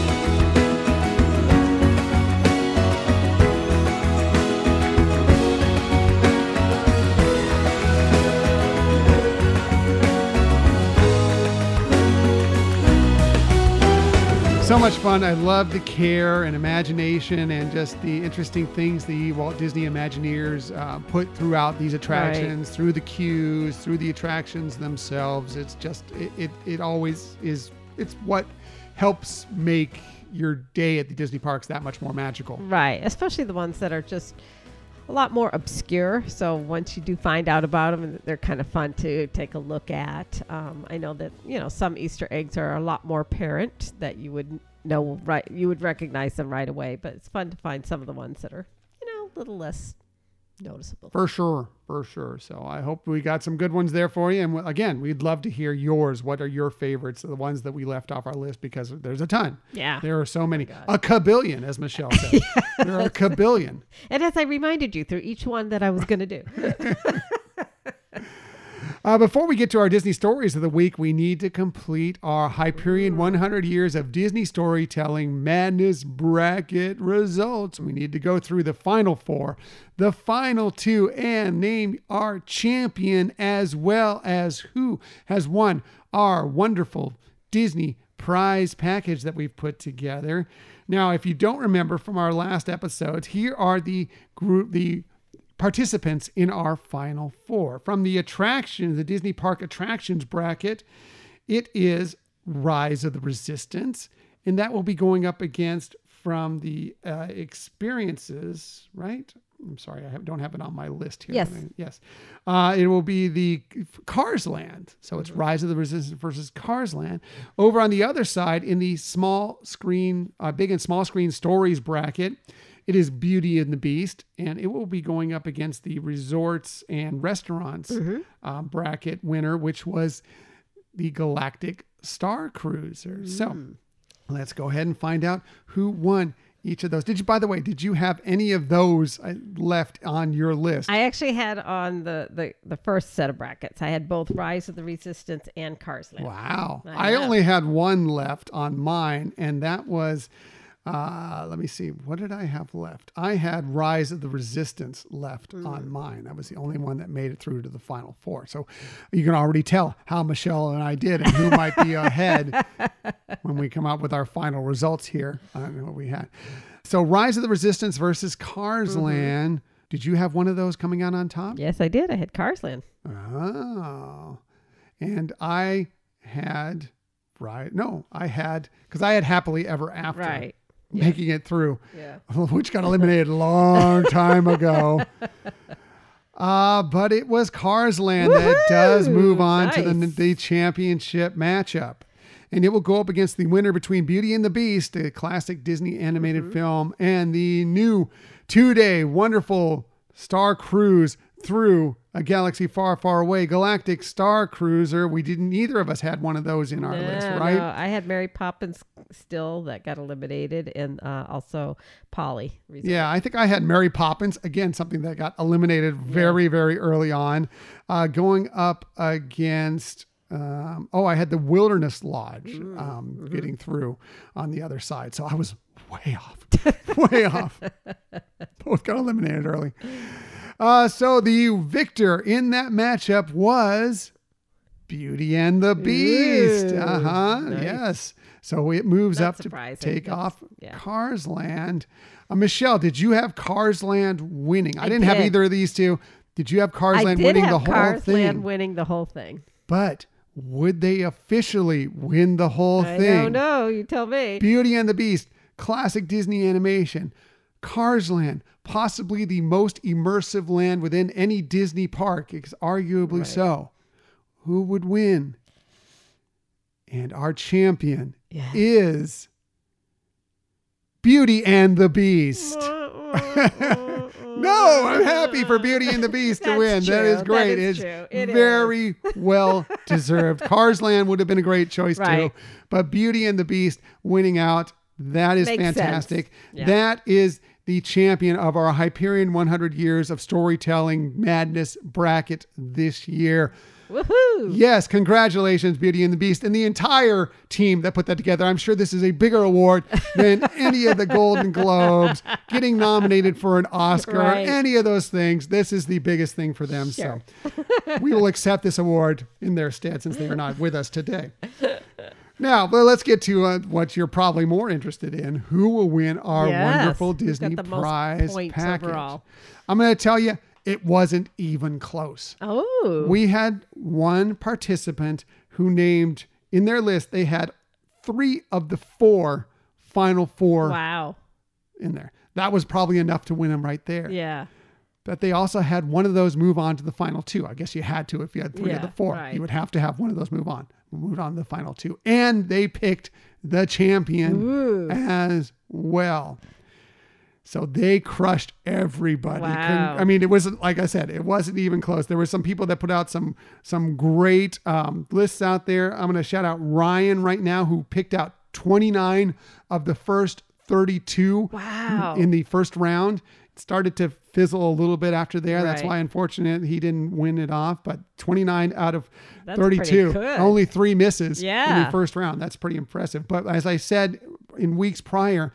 So much fun. I love the care and imagination and just the interesting things the Walt Disney Imagineers uh, put throughout these attractions, through the queues, through the attractions themselves. It's just, it, it, it always is, it's what helps make your day at the Disney parks that much more magical. Right, especially the ones that are just a lot more obscure. So once you do find out about them, they're kind of fun to take a look at. Um, I know that you know some Easter eggs are a lot more apparent that you would know right, you would recognize them right away. But it's fun to find some of the ones that are you know a little less noticeable. For sure, for sure. So I hope we got some good ones there for you. And again, we'd love to hear yours. What are your favorites? The ones that we left off our list because there's a ton. Yeah. There are so oh many. A kabillion, as Michelle said. *laughs* There are a kabillion. And as I reminded you through each one that I was going to do. *laughs* Uh, before we get to our Disney stories of the week, we need to complete our Hyperion 100 Years of Disney Storytelling Madness Bracket results. We need to go through the final four, the final two, and name our champion as well as who has won our wonderful Disney prize package that we've put together. Now, if you don't remember from our last episodes, here are the group, the participants in our final four. From the attraction, the Disney Park attractions bracket, it is Rise of the Resistance, and that will be going up against from the uh, experiences, right? I'm sorry, I have, don't have it on my list here. Yes. Yes. Uh, it will be the Cars Land. So it's Rise of the Resistance versus Cars Land. Over on the other side, in the small screen, uh, big and small screen stories bracket, it is Beauty and the Beast, and it will be going up against the resorts and restaurants uh, bracket winner, which was the Galactic Star Cruiser. So let's go ahead and find out who won each of those. Did you, by the way, did you have any of those uh, left on your list? I actually had on the, the, the first set of brackets, I had both Rise of the Resistance and Cars. Wow. I I, only had one left on mine, and that was, uh, let me see, what did I have left? I had Rise of the Resistance left Mm. on mine. That was the only one that made it through to the final four. So you can already tell how Michelle and I did and who might be ahead *laughs* when we come out with our final results here on what we had. So Rise of the Resistance versus Cars Mm-hmm. Land. Did you have one of those coming out on top? Yes, I did. I had Cars Land. Oh. And I had right no, I had because I had happily ever after Right. Making it through. Yeah. *laughs* Which got eliminated a long time ago. *laughs* Uh, but it was Cars Land that does move on to the, the championship matchup. And it will go up against the winner between Beauty and the Beast, a classic Disney animated Mm-hmm. film, and the new two day wonderful star cruise through a galaxy far, far away, Galactic Star Cruiser. We didn't, neither of us had one of those in our list, right? no, I had Mary Poppins still that got eliminated, and uh, also Polly. Resort. Yeah, I think I had Mary Poppins again, something that got eliminated very, very early on, uh, going up against. Um, oh, I had the Wilderness Lodge um, getting through on the other side, so I was way off, *laughs* way off. Both got eliminated early. Uh, so the victor in that matchup was Beauty and the Beast. Uh huh. nice. Yes. So it moves Not up to take That's- off yeah. Cars Land. Uh, Michelle, did you have Cars Land winning? I, I didn't have either of these two. Did you have Cars I Land winning the whole Cars thing? Land winning the whole thing. but would they officially win the whole I thing? don't know. You tell me. Beauty and the Beast, classic Disney animation, Cars Land, possibly the most immersive land within any Disney park, it's arguably Right. so. Who would win? And our champion Yeah. is Beauty and the Beast. *laughs* No, I'm happy for Beauty and the Beast to win. That true. is That great. is it's true. It very well deserved. *laughs* Cars Land would have been a great choice Right. too, but Beauty and the Beast winning out, that is Makes fantastic. Yeah. That is the champion of our Hyperion 100 Years of Storytelling Madness bracket this year. Woohoo! Yes, congratulations, Beauty and the Beast, and the entire team that put that together. I'm sure this is a bigger award than *laughs* any of the Golden Globes, getting nominated for an Oscar, Right. any of those things. This is the biggest thing for them. Sure. So we will accept this award in their stead since they are not with us today. *laughs* Now, but let's get to uh, what you're probably more interested in. Who will win our Yes. wonderful Disney prize package? overall? I'm going to tell you, it wasn't even close. Oh, We had one participant who named in their list, they had three of the four final four wow. in there. That was probably enough to win them right there. Yeah. But they also had one of those move on to the final two. I guess you had to if you had three of the four. right. You would have to have one of those move on. Move on to the final two. And they picked the champion Ooh. as well. So they crushed everybody. Wow. I mean, it wasn't like I said, it wasn't even close. There were some people that put out some some great um, lists out there. I'm going to shout out Ryan right now, who picked out 29 of the first 32 Wow. in the first round. Started to fizzle a little bit after there. That's why, unfortunate, he didn't win it off. But 29 out of That's 32, only three misses in the first round. That's pretty impressive. But as I said in weeks prior,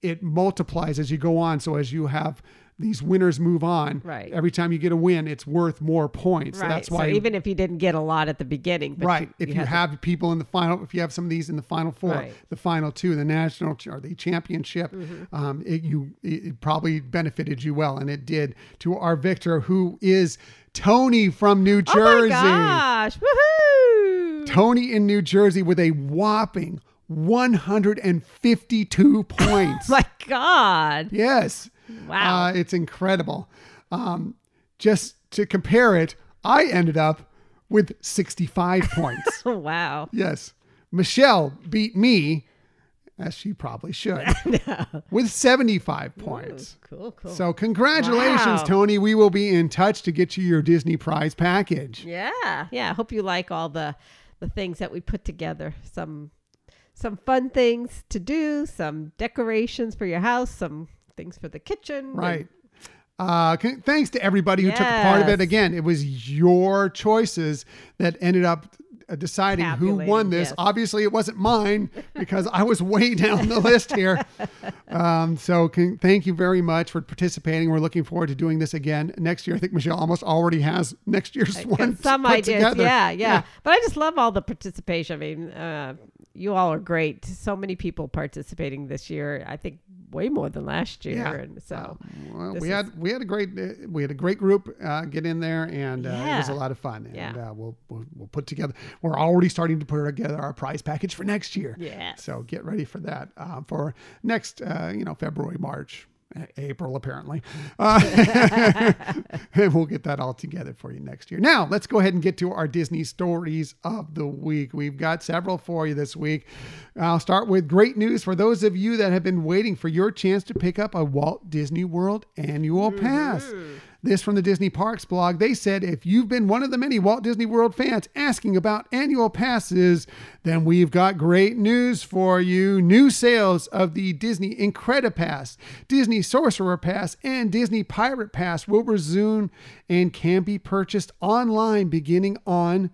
it multiplies as you go on. So as you have these winners move on, Right. every time you get a win, it's worth more points. So right. that's so why even if you didn't get a lot at the beginning, but right. if you, had the- have people in the final, if you have some of these in the final four, Right. Mm-hmm. the final two, the national or the championship, um, it, you it it probably benefited you well, and it did to our victor, who is Tony from New Jersey. oh my gosh, woohoo! Tony in New Jersey with a whopping 152 *laughs* points. my God, yes. Wow. Uh, it's incredible. Um, just to compare it, I ended up with 65 points. *laughs* wow. Yes. Michelle beat me, as she probably should, *laughs* with 75 points. Cool, cool. So, congratulations, Wow. Tony. We will be in touch to get you your Disney prize package. Yeah, yeah. I hope you like all the the things that we put together. Some some fun things to do, some decorations for your house, some things for the kitchen. and- Right. Uh, thanks to everybody who took part of it. Again, it was your choices that ended up uh, deciding who won this. yes. Obviously, it wasn't mine because I was way *laughs* down the list here. Um, so, con- thank you very much for participating. We're looking forward to doing this again next year. I think Michelle almost already has next year's *laughs* one. Some ideas. together. Yeah, yeah, But I just love all the participation. I mean, uh, you all are great. So many people participating this year. I think way more than last year. Yeah. And so, Well, we is- had we had a great uh, we had a great group uh, get in there, and uh, it was a lot of fun. And Yeah. uh, we'll, we'll we'll put together. We're already starting to put together our prize package for next year. Yes. So get ready for that uh, for next uh, you know February March. April, apparently. Uh, and *laughs* we'll get that all together for you next year. Now, let's go ahead and get to our Disney stories of the week. We've got several for you this week. I'll start with great news for those of you that have been waiting for your chance to pick up a Walt Disney World annual pass. This from the Disney Parks blog. They said if you've been one of the many Walt Disney World fans asking about annual passes, then we've got great news for you. New sales of the Disney Incredipass, Disney Sorcerer Pass, and Disney Pirate Pass will resume and can be purchased online beginning on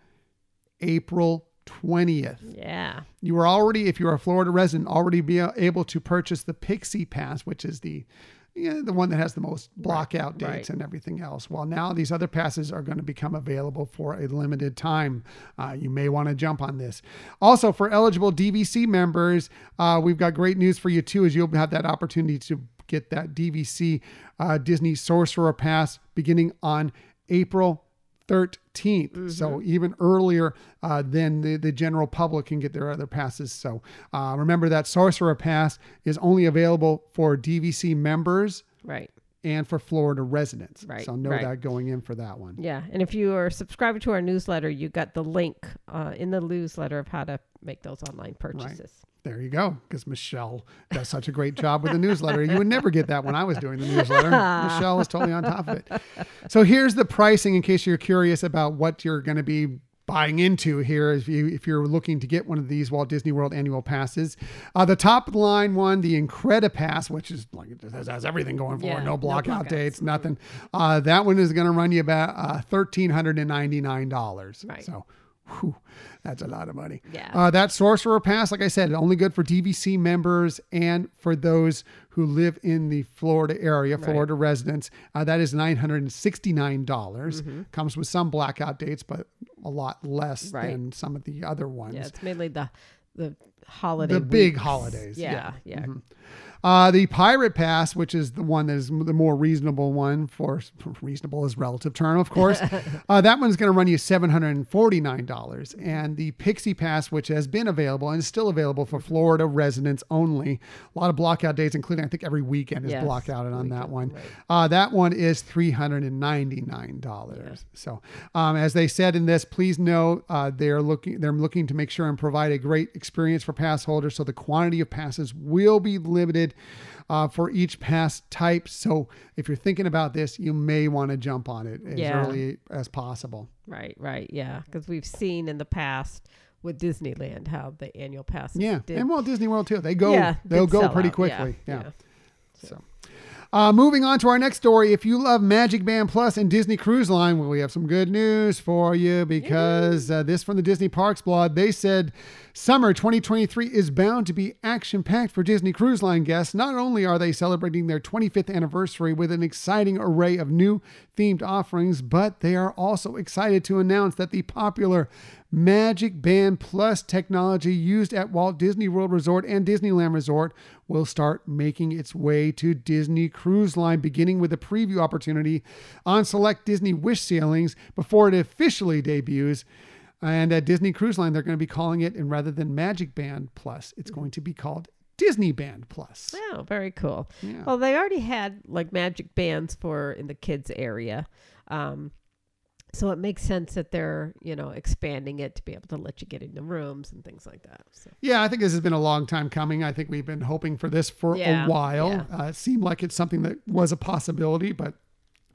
April 20th. yeah. You were already, if you're a Florida resident, already be able to purchase the Pixie Pass, which is the yeah, the one that has the most block blockout dates right. and everything else. Well, now these other passes are going to become available for a limited time. Uh, you may want to jump on this. Also, for eligible DVC members, uh, we've got great news for you too, as you'll have that opportunity to get that DVC uh, Disney Sorcerer Pass beginning on April 13th. So even earlier uh, than the, the general public can get their other passes. So uh, remember that Sorcerer Pass is only available for DVC members Right. and for Florida residents. Right, So know right. that going in for that one. Yeah. And if you are subscribed to our newsletter, you got the link uh, in the newsletter of how to make those online purchases. There you go. Because Michelle does such a great job with the newsletter. You would never get that when I was doing the newsletter. *laughs* Michelle was totally on top of it. So here's the pricing in case you're curious about what you're going to be buying into here if you if you're looking to get one of these Walt Disney World annual passes. Uh, the top line one, the Incredipass, which is like it has, has everything going for Yeah, it, no no blockout blockouts. dates, nothing. Uh, that one is going to run you about uh, thirteen hundred and ninety nine dollars. Right. So. Whew, that's a lot of money. Yeah. Uh, that Sorcerer Pass, like I said, only good for DVC members and for those who live in the Florida area, Florida residents. Uh, that is $969. Mm-hmm. Comes with some blackout dates, but a lot less Right. than some of the other ones. Yeah. It's mainly the the holiday. the big holidays. Yeah. Yeah. Uh, the Pirate Pass, which is the one that is the more reasonable one for *laughs* reasonable is relative term, of course. *laughs* uh, that one's going to run you seven hundred and forty nine dollars, and the Pixie Pass, which has been available and is still available for Florida residents only. A lot of blockout days, including I think every weekend is Yes, blockouted on that one. right. Uh, that one is three hundred and ninety nine dollars. So, um, as they said in this, please know uh, they're looking they're looking to make sure and provide a great experience for pass holders. So the quantity of passes will be limited uh, for each pass type. So if you're thinking about this, you may want to jump on it as Yeah. early as possible. Right. Right. Yeah. Because we've seen in the past with Disneyland how the annual passes. Yeah, Did, and Walt Disney World too. They go yeah, they'll go pretty out. quickly. yeah. yeah. So, uh, moving on to our next story. If you love Magic Band Plus and Disney Cruise Line, well, we have some good news for you because uh, this from the Disney Parks blog. They said summer 2023 is bound to be action packed for Disney Cruise Line guests. Not only are they celebrating their 25th anniversary with an exciting array of new themed offerings, but they are also excited to announce that the popular Magic Band Plus technology used at Walt Disney World Resort and Disneyland Resort will start making its way to Disney Cruise Line, beginning with a preview opportunity on select Disney Wish sailings before it officially debuts. And at Disney Cruise Line, they're going to be calling it, and rather than Magic Band Plus, it's going to be called Disney Band Plus. Oh, very cool. Yeah. Well, they already had like magic bands for in the kids area. Um, so it makes sense that they're, you know, expanding it to be able to let you get in the rooms and things like that. So Yeah, I think this has been a long time coming. I think we've been hoping for this for Yeah, a while. yeah. Uh, it seemed like it's something that was a possibility, but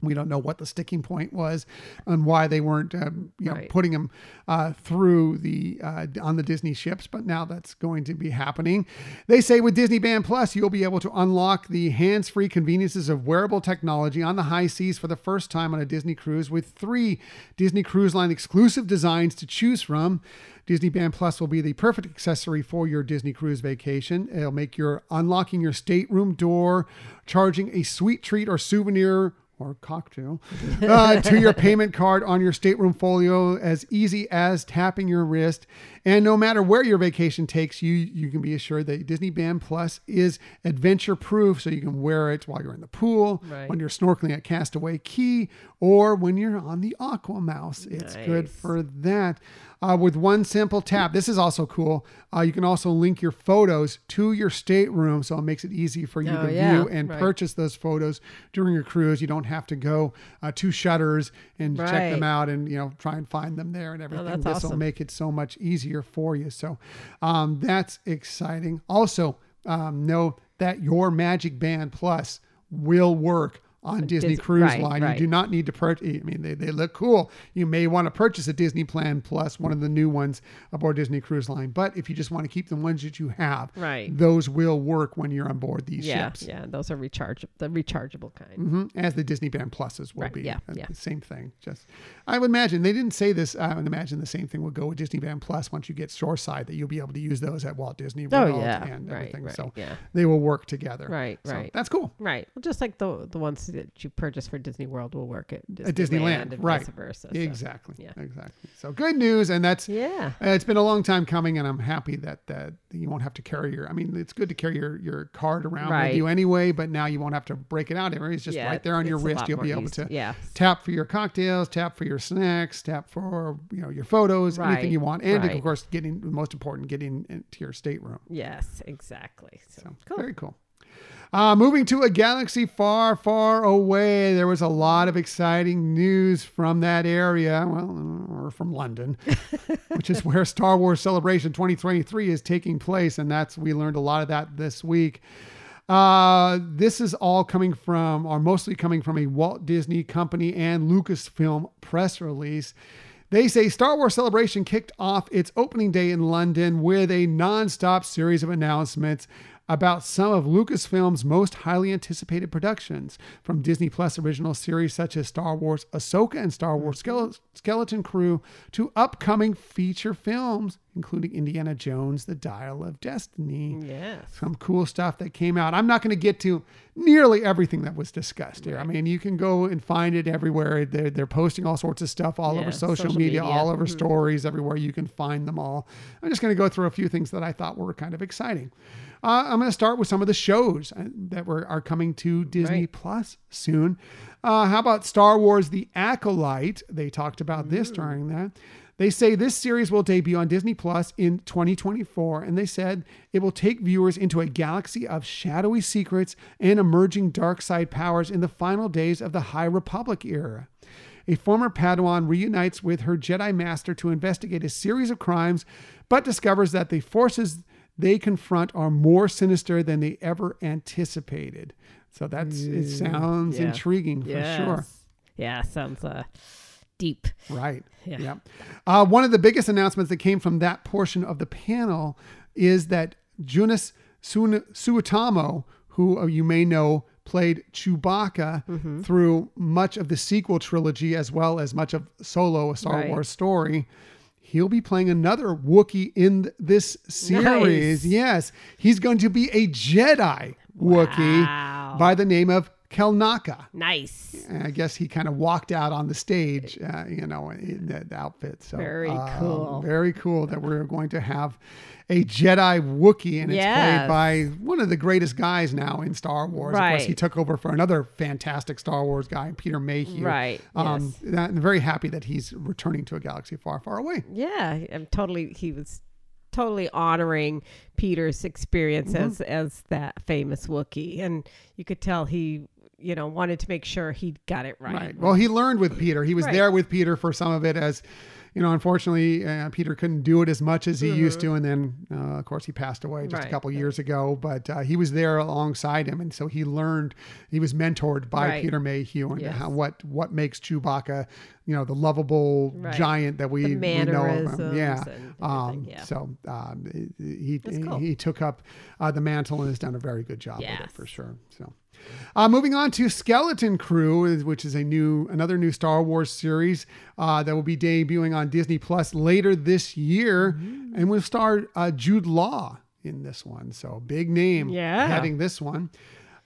we don't know what the sticking point was and why they weren't, um, you know, Right. putting them uh, through the uh, on the Disney ships. But now that's going to be happening. They say with Disney Band Plus, you'll be able to unlock the hands-free conveniences of wearable technology on the high seas for the first time on a Disney cruise with three Disney Cruise Line exclusive designs to choose from. Disney Band Plus will be the perfect accessory for your Disney cruise vacation. It'll make your unlocking your stateroom door, charging a sweet treat or souvenir or cocktail uh, to your *laughs* payment card on your stateroom folio as easy as tapping your wrist. And no matter where your vacation takes you, you can be assured that Disney Band Plus is adventure proof, so you can wear it while you're in the pool, Right. when you're snorkeling at Castaway Cay, or when you're on the AquaMouse. It's good for that. Uh, with one simple tap, this is also cool. Uh, you can also link your photos to your stateroom, so it makes it easy for you Oh, to yeah, view and right. purchase those photos during your cruise. You don't have to go uh, to Shutters and check them Oh, out and you know try and find them there and everything. that's this will awesome. make it so much easier for you. So um, that's exciting. Also, um, know that your Magic Band Plus will work on Disney Dis- Cruise right, Line. right. You do not need to purchase. I mean, they, they look cool. You may want to purchase a Disney Band Plus, one of the new ones aboard Disney Cruise Line. But if you just want to keep the ones that you have, Right. those will work when you're on board these yeah, ships. yeah, those are recharge the rechargeable kind. hmm As the Disney Band Pluses will Right, be. yeah, Uh, yeah. the Same thing. Just, I would imagine they didn't say this. I would imagine the same thing would go with Disney Band Plus once you get shoreside that you'll be able to use those at Walt Disney World Oh, World yeah, and right, everything. right, so yeah. they will work together. Right, So right. that's cool. Right. Well, just like the the ones that you purchase for Disney World will work at Disneyland, At Disneyland, and right. vice versa. so, exactly. yeah. Exactly. So good news, and that's Yeah. Uh, It's been a long time coming, and I'm happy that that you won't have to carry your. I mean, it's good to carry your, your card around Right. with you anyway, but now you won't have to break it out. It's just Yeah, right there on your wrist. You'll be able easy. to Yeah. tap for your cocktails, tap for your snacks, tap for you know your photos, anything you want, and right. of course, getting the most important, getting into your stateroom. Yes, exactly. So, So cool. very cool. Uh, moving to a galaxy far, far away, there was a lot of exciting news from that area, well, or from London, *laughs* which is where Star Wars Celebration 2023 is taking place, and that's we learned a lot of that this week. Uh, this is all coming from, or mostly coming from a Walt Disney Company and Lucasfilm press release. They say Star Wars Celebration kicked off its opening day in London with a non-stop series of announcements about some of Lucasfilm's most highly anticipated productions, from Disney Plus original series such as Star Wars Ahsoka and Star Wars Skeleton Crew to upcoming feature films, including Indiana Jones: The Dial of Destiny Yes. some cool stuff that came out. I'm not going to get to nearly everything that was discussed here. I mean, you can go and find it everywhere. They're, they're posting all sorts of stuff all Yeah, over social, social media, media. Mm-hmm. all over stories, everywhere. You can find them all. I'm just going to go through a few things that I thought were kind of exciting. Uh, I'm going to start with some of the shows uh, that were are coming to Disney Right. Plus soon. Uh, how about Star Wars: The Acolyte? They talked about this during that. They say this series will debut on Disney Plus in 2024, and they said it will take viewers into a galaxy of shadowy secrets and emerging dark side powers in the final days of the High Republic era. A former Padawan reunites with her Jedi Master to investigate a series of crimes, but discovers that the forces they confront are more sinister than they ever anticipated. So that's it sounds yeah. intriguing for yes. sure. Yeah, sounds uh, deep. Right. Yeah. Yep. Uh, one of the biggest announcements that came from that portion of the panel is that Joonas Sun- Suotamo, who uh, you may know played Chewbacca Mm-hmm. through much of the sequel trilogy as well as much of Solo, a Star Right. Wars story. He'll be playing another Wookiee in this series. Nice. Yes, he's going to be a Jedi Wookiee by the name of Kelnacca. Nice. And I guess he kind of walked out on the stage, uh, you know, in that outfit. So Very um, cool. Very cool that we're going to have a Jedi Wookiee, and it's played by one of the greatest guys now in Star Wars. Of course, he took over for another fantastic Star Wars guy, Peter Mayhew. Right, Um, yes. that- I'm very happy that he's returning to a galaxy far, far away. Yeah, I'm totally. He was totally honoring Peter's experience Mm-hmm. as as that famous Wookiee, and you could tell he, you know, wanted to make sure he got it right. Right. Well, he learned with Peter. He was Right. there with Peter for some of it as, you know, unfortunately, uh, Peter couldn't do it as much as he used to. And then, uh, of course, he passed away just a Mm-hmm. Couple years ago. But uh, he was there alongside him. And so he learned, he was mentored by Right. Peter Mayhew and Yes. how, what, what makes Chewbacca, you know, the lovable Right. giant that we, we know of him. Yeah. Um, yeah. So um, he, he, he took up uh, the mantle and has done a very good job with it for sure. So. Uh, moving on to Skeleton Crew, which is a new, another new Star Wars series uh, that will be debuting on Disney Plus later this year, Mm-hmm. and will star uh, Jude Law in this one. So big name Yeah. heading this one.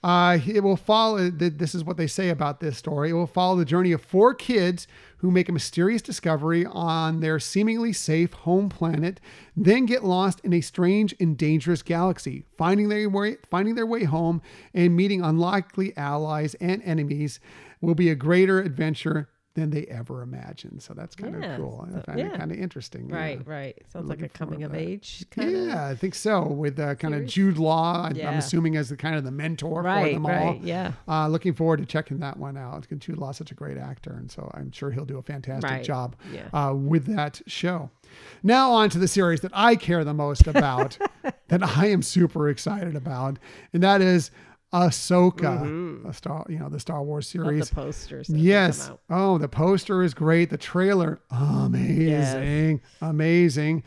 Uh, it will follow. This is what they say about this story. It will follow the journey of four kids who make a mysterious discovery on their seemingly safe home planet, then get lost in a strange and dangerous galaxy, finding their way, finding their way home, and meeting unlikely allies and enemies. Will be a greater adventure than they ever imagined. So that's kind of Yes. cool. I So- find it yeah. kind of interesting. yeah. Right, right. Sounds like a coming of that. age kind of. Yeah, I think so. With uh, kind of Jude Law, I- I'm assuming as the kind of the mentor for Right, them all. right. Yeah. Uh, looking forward to checking that one out. Jude Law's such a great actor, and so I'm sure he'll do a fantastic Right. job Yeah. uh, with that show. Now on to the series that I care the most about, *laughs* that I am super excited about, and that is Ahsoka, a Star, you know, the Star Wars Love series. the posters. Yes. Oh, the poster is great. The trailer, amazing, amazing.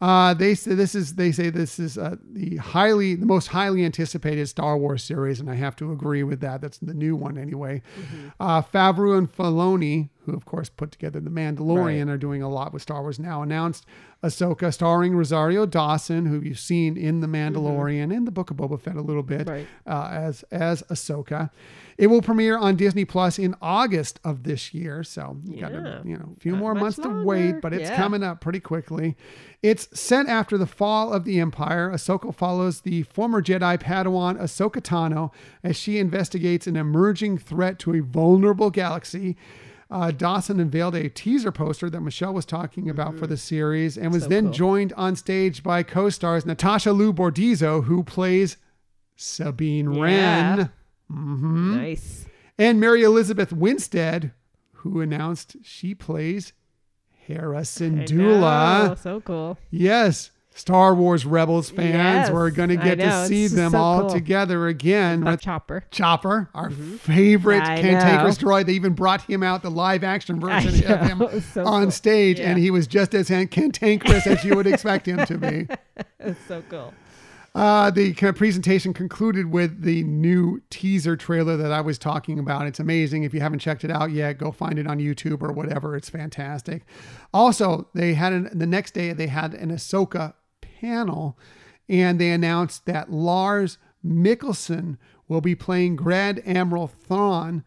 Uh, they say this is they say this is uh, the highly the most highly anticipated Star Wars series, and I have to agree with that. That's the new one anyway. Uh, Favreau and Filoni, who of course put together the Mandalorian, are doing a lot with Star Wars now. Announced Ahsoka, starring Rosario Dawson, who you've seen in the Mandalorian and the Book of Boba Fett a little bit Right. uh, as as Ahsoka. It will premiere on Disney Plus in August of this year, so you got a you know a few Not more months to wait, but it's Yeah. coming up pretty quickly. It's set after the fall of the Empire. Ahsoka follows the former Jedi Padawan Ahsoka Tano as she investigates an emerging threat to a vulnerable galaxy. Uh, Dawson unveiled a teaser poster that Michelle was talking about for the series and was So then cool. joined on stage by co stars Natasha Liu Bordizzo, who plays Sabine Yeah. Wren, Mm-hmm. Nice. and Mary Elizabeth Winstead, who announced she plays Hera Syndulla. So cool. Yes, Star Wars Rebels fans, Yes, we're going to get to see just them so all cool. together again with Chopper. Chopper, our favorite I cantankerous know. droid. They even brought him out, the live action *laughs* version of him so on cool. stage, and he was just as cantankerous as you would expect him to be. *laughs* It's so cool. Uh, the presentation concluded with the new teaser trailer that I was talking about. It's amazing. If you haven't checked it out yet, go find it on YouTube or whatever. It's fantastic. Also, they had an, the next day they had an Ahsoka panel, and they announced that Lars Mikkelsen will be playing Grand Admiral Thrawn.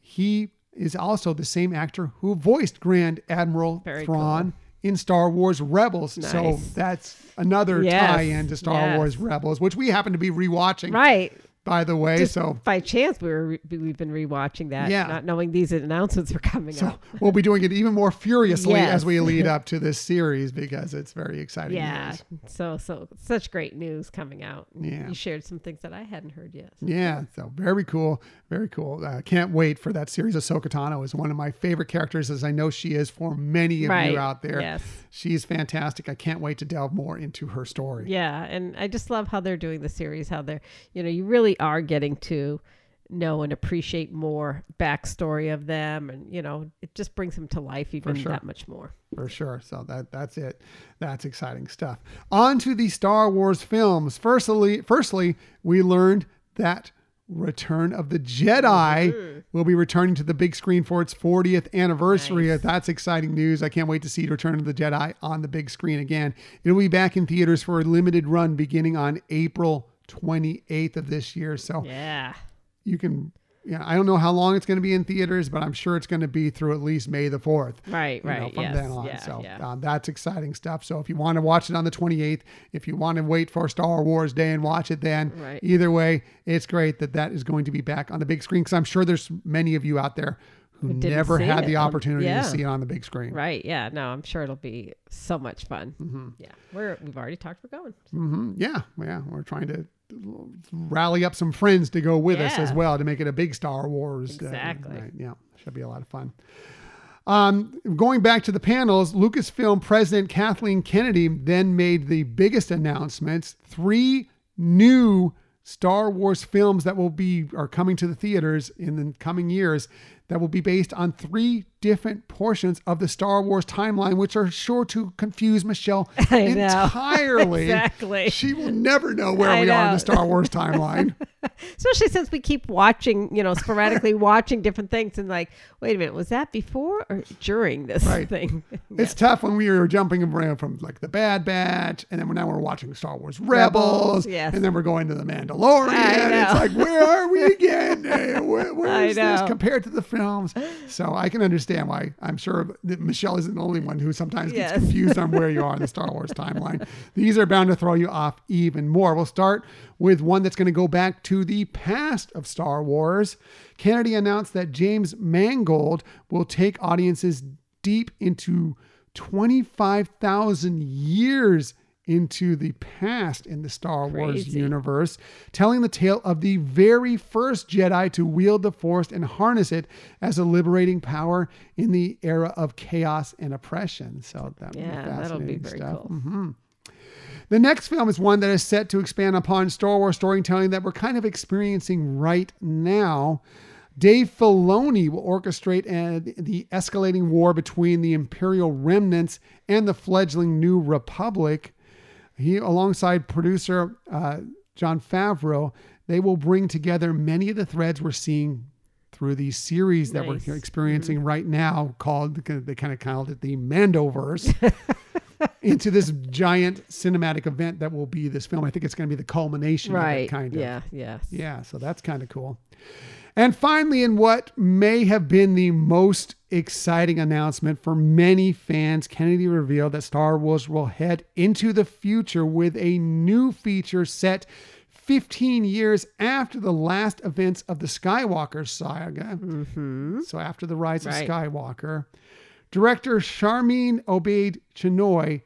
He is also the same actor who voiced Grand Admiral Very Thrawn in Star Wars Rebels. So that's another Yes. tie-in to Star Yes. Wars Rebels, which we happen to be rewatching, Right. By the way. Just so by chance, we were re- we've been rewatching that, Yeah. not knowing these announcements were coming so up. we'll be doing it even more furiously Yes. as we lead *laughs* up to this series because it's very exciting. Yeah. news. So so such great news coming out. Yeah. You shared some things that I hadn't heard yet. Yeah, so very cool, very cool. Uh, can't wait for that series. Ahsoka Tano is one of my favorite characters, as I know she is for many of Right. you out there. Yes. She's fantastic. I can't wait to delve more into her story. Yeah, and I just love how they're doing the series. How they're, you know, you really are getting to know and appreciate more backstory of them, and you know, it just brings them to life even sure. that much more. for sure. So that that's it. That's exciting stuff. On to the Star Wars films. Firstly, firstly, we learned that Return of the Jedi Mm-hmm. will be returning to the big screen for its 40th anniversary. Nice. That's exciting news. I can't wait to see Return of the Jedi on the big screen again. It'll be back in theaters for a limited run beginning on April 28th of this year. So Yeah, you can yeah, I don't know how long it's going to be in theaters, but I'm sure it's going to be through at least May the 4th right, you know, right. from yes, then on. yeah, so yeah. um, that's exciting stuff. So if you want to watch it on the 28th, if you want to wait for Star Wars Day and watch it then, Right. either way, it's great that that is going to be back on the big screen because I'm sure there's many of you out there who never had the on- opportunity yeah. to see it on the big screen. Right. Yeah. No, I'm sure it'll be so much fun. Mm-hmm. Yeah. We're we've already talked. We're going. hmm Yeah, yeah, we're trying to rally up some friends to go with us as well to make it a big Star Wars. uh, Exactly. night. Yeah, should be a lot of fun. Um, going back to the panels, Lucasfilm President Kathleen Kennedy then made the biggest announcements: three new Star Wars films that will be are coming to the theaters in the coming years that will be based on three different portions of the Star Wars timeline, which are sure to confuse Michelle *laughs* know. entirely. *laughs* Exactly. She will never know where I we are in the Star Wars timeline. *laughs* Especially since we keep watching, you know, sporadically watching different things and like, wait a minute, was that before or during this Right. thing? It's tough when we were jumping around from like the Bad Batch, and then now we're watching Star Wars Rebels, Rebels, yes. and then we're going to the Mandalorian. Know. It's like, where are we again? Where, where is this compared to the films? So I can understand why. I'm sure that Michelle isn't the only one who sometimes gets Yes. confused on where you are in the Star Wars *laughs* timeline. These are bound to throw you off even more. We'll start with one that's going to go back to the past of Star Wars. Kennedy announced that James Mangold will take audiences deep into 25,000 years into the past in the Star Wars universe, telling the tale of the very first Jedi to wield the Force and harness it as a liberating power in the era of chaos and oppression. So that Yeah, that'll be very stuff. cool. Mhm. The next film is one that is set to expand upon Star Wars storytelling that we're kind of experiencing right now. Dave Filoni will orchestrate uh, the escalating war between the Imperial remnants and the fledgling New Republic. He, alongside producer uh, Jon Favreau, they will bring together many of the threads we're seeing through these series that Nice. we're experiencing right now called they kind of called it the Mandoverse *laughs* into this giant cinematic event that will be this film. I think it's going to be the culmination of Right. it kind of. Yeah. Yes. Yeah, so that's kind of cool. And finally, in what may have been the most exciting announcement for many fans, Kennedy revealed that Star Wars will head into the future with a new feature set 15 years after the last events of the Skywalker saga. Mm-hmm. So, after the rise Right. of Skywalker, director Sharmeen Obaid Chinoy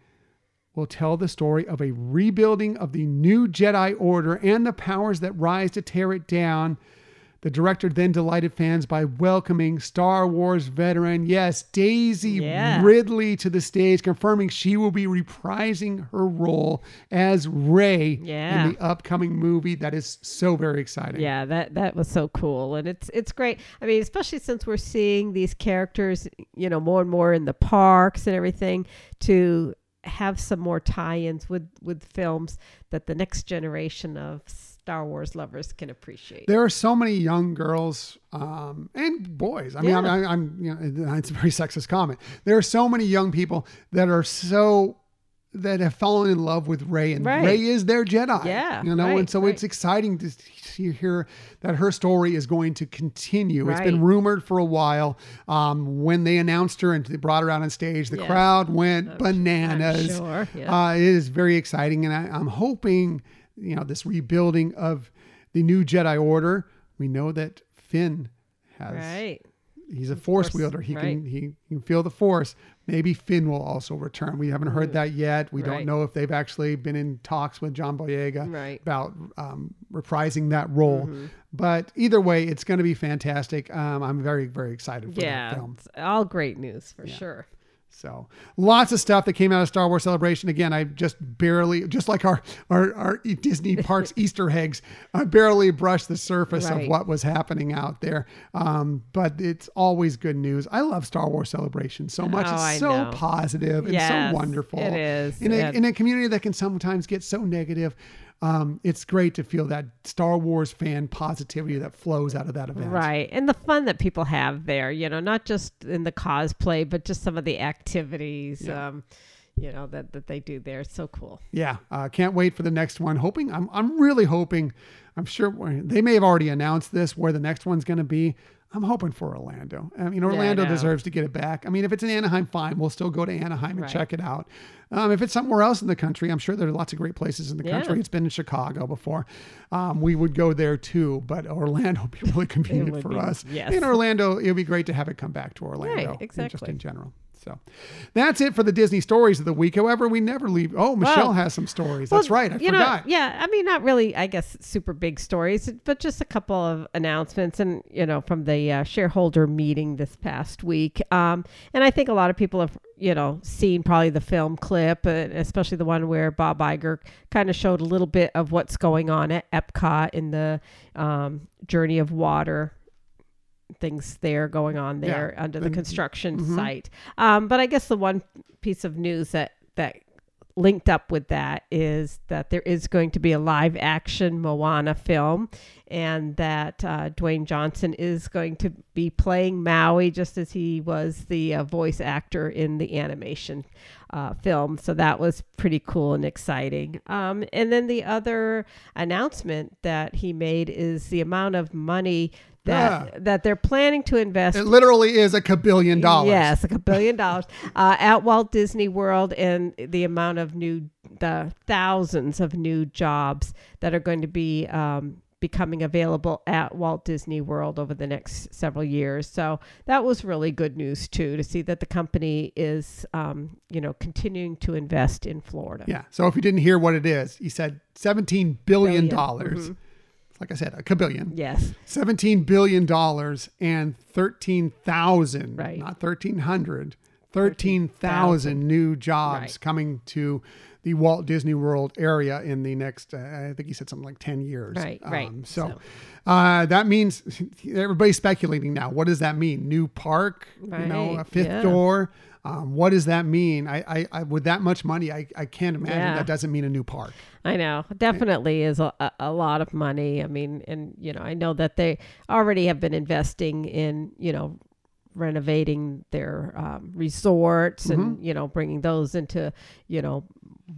will tell the story of a rebuilding of the new Jedi Order and the powers that rise to tear it down. The director then delighted fans by welcoming Star Wars veteran, yes, Daisy Yeah. Ridley to the stage, confirming she will be reprising her role as Rey Yeah. in the upcoming movie. That is so very exciting. Yeah, that that was so cool, and it's it's great. I mean, especially since we're seeing these characters, you know, more and more in the parks and everything, to have some more tie-ins with with films that the next generation of Star Wars lovers can appreciate. There are so many young girls um, and boys. I mean, Yeah. I'm, I'm, I'm, you know, it's a very sexist comment. There are so many young people that are so that have fallen in love with Rey, and Right. Rey is their Jedi. Yeah, you know, and so right. it's exciting to see hear that her story is going to continue. It's been rumored for a while. Um, when they announced her and they brought her out on stage, the Yes. crowd went I'm bananas. sure, yeah. Uh, it is very exciting, and I, I'm hoping, you know, this rebuilding of the new Jedi Order. We know that Finn has. right. He's a force, Force, wielder. He right. can he can feel the force. Maybe Finn will also return. We haven't heard that yet. We Right. don't know if they've actually been in talks with John Boyega Right. about um, reprising that role. Mm-hmm. But either way, it's going to be fantastic. Um, I'm very very excited for that Yeah, film. it's all great news for sure. So lots of stuff that came out of Star Wars Celebration. Again, I just barely, just like our our, our Disney *laughs* parks Easter eggs, I barely brushed the surface Right. of what was happening out there. Um, but it's always good news. I love Star Wars Celebration so much. Oh, it's I so know. positive and Yes, so wonderful. it is. in a, And- in a community that can sometimes get so negative. Um, it's great to feel that Star Wars fan positivity that flows out of that event. Right. And the fun that people have there, you know, not just in the cosplay, but just some of the activities, Yeah. um, you know, that, that they do there. It's so cool. Yeah, uh, can't wait for the next one. Hoping, I'm, I'm really hoping. I'm sure they may have already announced this where the next one's going to be. I'm hoping for Orlando. I mean, Orlando know. deserves to get it back. I mean, if it's in Anaheim, fine. We'll still go to Anaheim and Right. check it out. Um, if it's somewhere else in the country, I'm sure there are lots of great places in the Yeah. country. It's been in Chicago before. Um, we would go there too, but Orlando *laughs* would be really convenient for be, us. yes. In Orlando, it would be great to have it come back to Orlando. Just exactly. Just in general. So that's it for the Disney stories of the week. However, we never leave. Oh, Michelle Well- has some stories. That's right. I you forgot. Know, yeah, I mean, not really. I guess super big stories, but just a couple of announcements, and you know, from the uh, shareholder meeting this past week. Um, and I think a lot of people have, you know, seen probably the film clip, uh, especially the one where Bob Iger kind of showed a little bit of what's going on at Epcot in the um, Journey of Water things there going on there Yeah. under the And- construction mhm. site. Um, but I guess the one piece of news that that linked up with that is that there is going to be a live action Moana film, and that uh, Dwayne Johnson is going to be playing Maui just as he was the uh, voice actor in the animation uh, film. So that was pretty cool and exciting. Um, and then the other announcement that he made is the amount of money that that they're planning to invest It literally is a kabillion dollars. Yes, a billion dollars *laughs* uh, at Walt Disney World, and the amount of new, the thousands of new jobs that are going to be um, becoming available at Walt Disney World over the next several years. So that was really good news too, to see that the company is, um, you know, continuing to invest in Florida. Yeah. So if you didn't hear what it is, he said $17 billion. Dollars. Mhm. Like I said, a kabillion. Yes. $17 billion and 13,000, Right. not 1,300 13,000 new jobs Right. coming to the Walt Disney World area in the next, uh, I think he said something like 10 years. Right, right. so So- Uh, that means *laughs* everybody's speculating now. What does that mean? New park? You know, a fifth yeah. door? Um, what does that mean? I, I, I, with that much money, I, I can't imagine Yeah. that doesn't mean a new park. I know, definitely is a, a- lot of money. I mean, and you know, I know that they already have been investing in, you know, renovating their um, resorts and you know bringing those into you know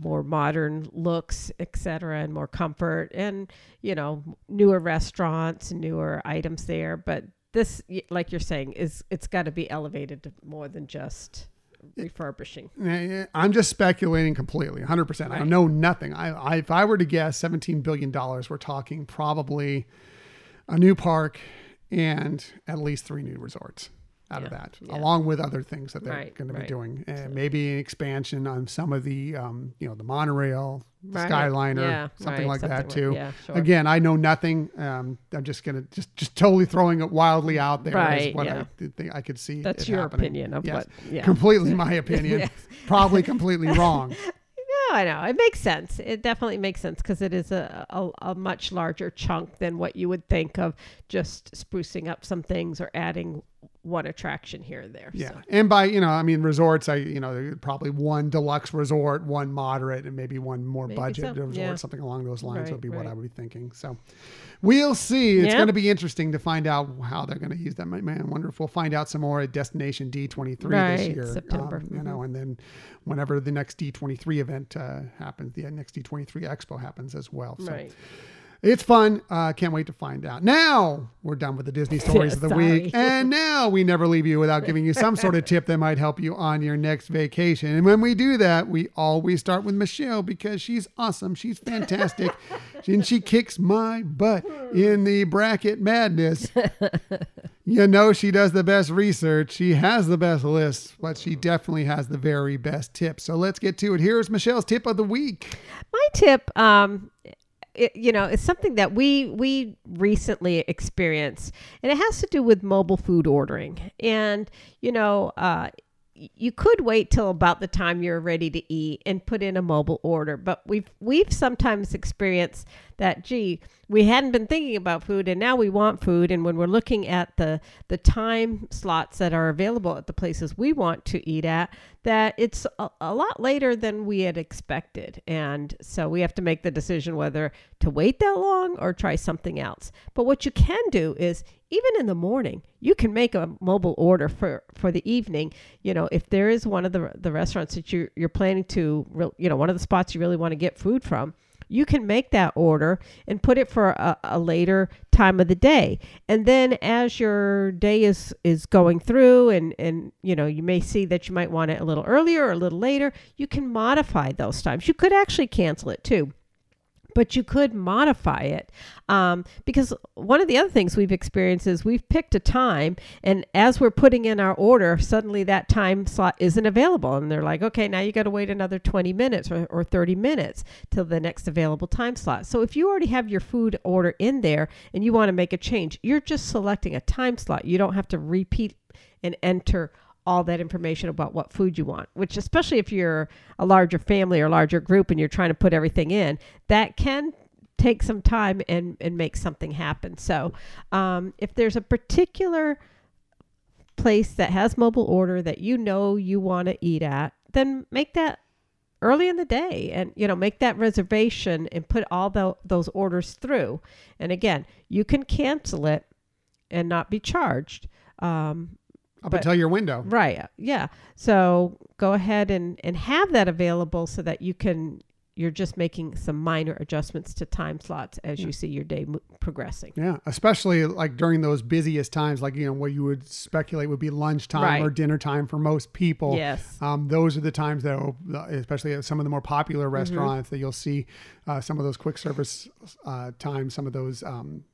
more modern looks et cetera and more comfort and you know newer restaurants newer items there but this like you're saying is it's got to be elevated to more than just refurbishing I'm just speculating completely, 100%. I know nothing. I, I, if I were to guess $17 billion, we're talking probably a new park and at least three new resorts out of that, yeah. along with other things that they're Right, going to be right. doing. Uh, maybe an expansion on some of the, um, you know, the monorail, the Right, Skyliner, yeah, something like that too. like- yeah, sure. Again, I know nothing. Um, I'm just going to just just totally throwing it wildly out there. Right, is what yeah. I think I could see. That's your happening. opinion of Yes. what- yeah. Completely my *laughs* opinion. Yes. Probably completely *laughs* wrong. No, I know. It makes sense. It definitely makes sense because it is a, a, a much larger chunk than what you would think of just sprucing up some things or adding one attraction here and there. Yeah, So, and by you know, I mean resorts. I you know probably one deluxe resort, one moderate, and maybe one more Maybe budget so, resort, yeah. something along those lines Right, would be what I would be thinking. So we'll see. It's Yeah. going to be interesting to find out how they're going to use that. My man, I wonder if we'll find out some more at Destination D23 this Right, year, September. um, you know, and then whenever the next D23 event uh, happens, the next D23 Expo happens as well. So right. It's fun. Uh, can't wait to find out. Now we're done with the Disney *laughs* stories of the Sorry. week. And now we never leave you without giving you some sort of tip that might help you on your next vacation. And when we do that, we always start with Michelle because she's awesome. She's fantastic. *laughs* and she kicks my butt in the bracket madness. You know, she does the best research. She has the best lists, but she definitely has the very best tips. So let's get to it. Here's Michelle's tip of the week. My tip, um, it, you know, it's something that we we recently experienced, and it has to do with mobile food ordering. And you know, uh, you could wait till about the time you're ready to eat and put in a mobile order. But we've we've sometimes experienced that. Gee, we hadn't been thinking about food, and now we want food. And when we're looking at the the time slots that are available at the places we want to eat at, that it's a, a lot later than we had expected. And so we have to make the decision whether to wait that long or try something else. But what you can do is even in the morning, you can make a mobile order for, for the evening. You know, if there is one of the, the restaurants that you're, you're planning to, you know, one of the spots you really want to get food from, you can make that order and put it for a, a later time of the day. And then as your day is is going through and and you know you may see that you might want it a little earlier or a little later you can modify those times. You could actually cancel it too but you could modify it. Um, because one of the other things we've experienced is we've picked a time and as we're putting in our order suddenly that time slot isn't available. And they're like okay now you got to wait another 20 minutes or, or 30 minutes till the next available time slot. So if you already have your food order in there and you want to make a change you're just selecting a time slot. You don't have to repeat and enter all that information about what food you want, which especially if you're a larger family or larger group and you're trying to put everything in, that can take some time and, and make something happen. So um, if there's a particular place that has mobile order that you know you want to eat at, then make that early in the day and you know make that reservation and put all tho- those orders through and again you can cancel it and not be charged um, Up But- until your window. Right. uh, Yeah. So go ahead and, and have that available so that you can, you're just making some minor adjustments to time slots as you see your day mo- progressing. Yeah, especially like during those busiest times, like you know what you would speculate would be lunchtime Right. or dinner time for most people. Yes. Um, those are the times that, especially at some of the more popular Mm-hmm. restaurants, that you'll see uh, some of those quick service uh, times, some of those, um,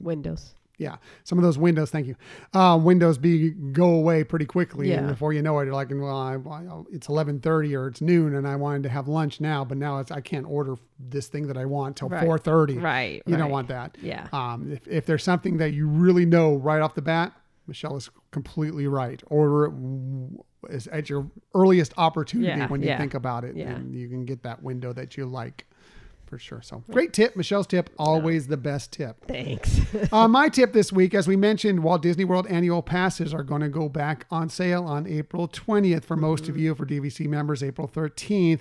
Windows. Yeah, some of those windows. Thank you. Uh, windows be go away pretty quickly, and before you know it, you're like, well, I, I, it's eleven thirty or it's noon, and I wanted to have lunch now, but now it's I can't order this thing that I want till Right. four thirty. Right. You don't want that. Yeah. Um, if, if there's something that you really know right off the bat, Michelle is completely right. Order it w- is at your earliest opportunity Yeah, when you yeah, think about it, yeah. and you can get that window that you like for sure. So great tip, Michelle's tip, always the best tip. Thanks. *laughs* uh, my tip this week, as we mentioned, Walt Disney World annual passes are going to go back on sale on April 20th for most of you. For DVC members, April 13th.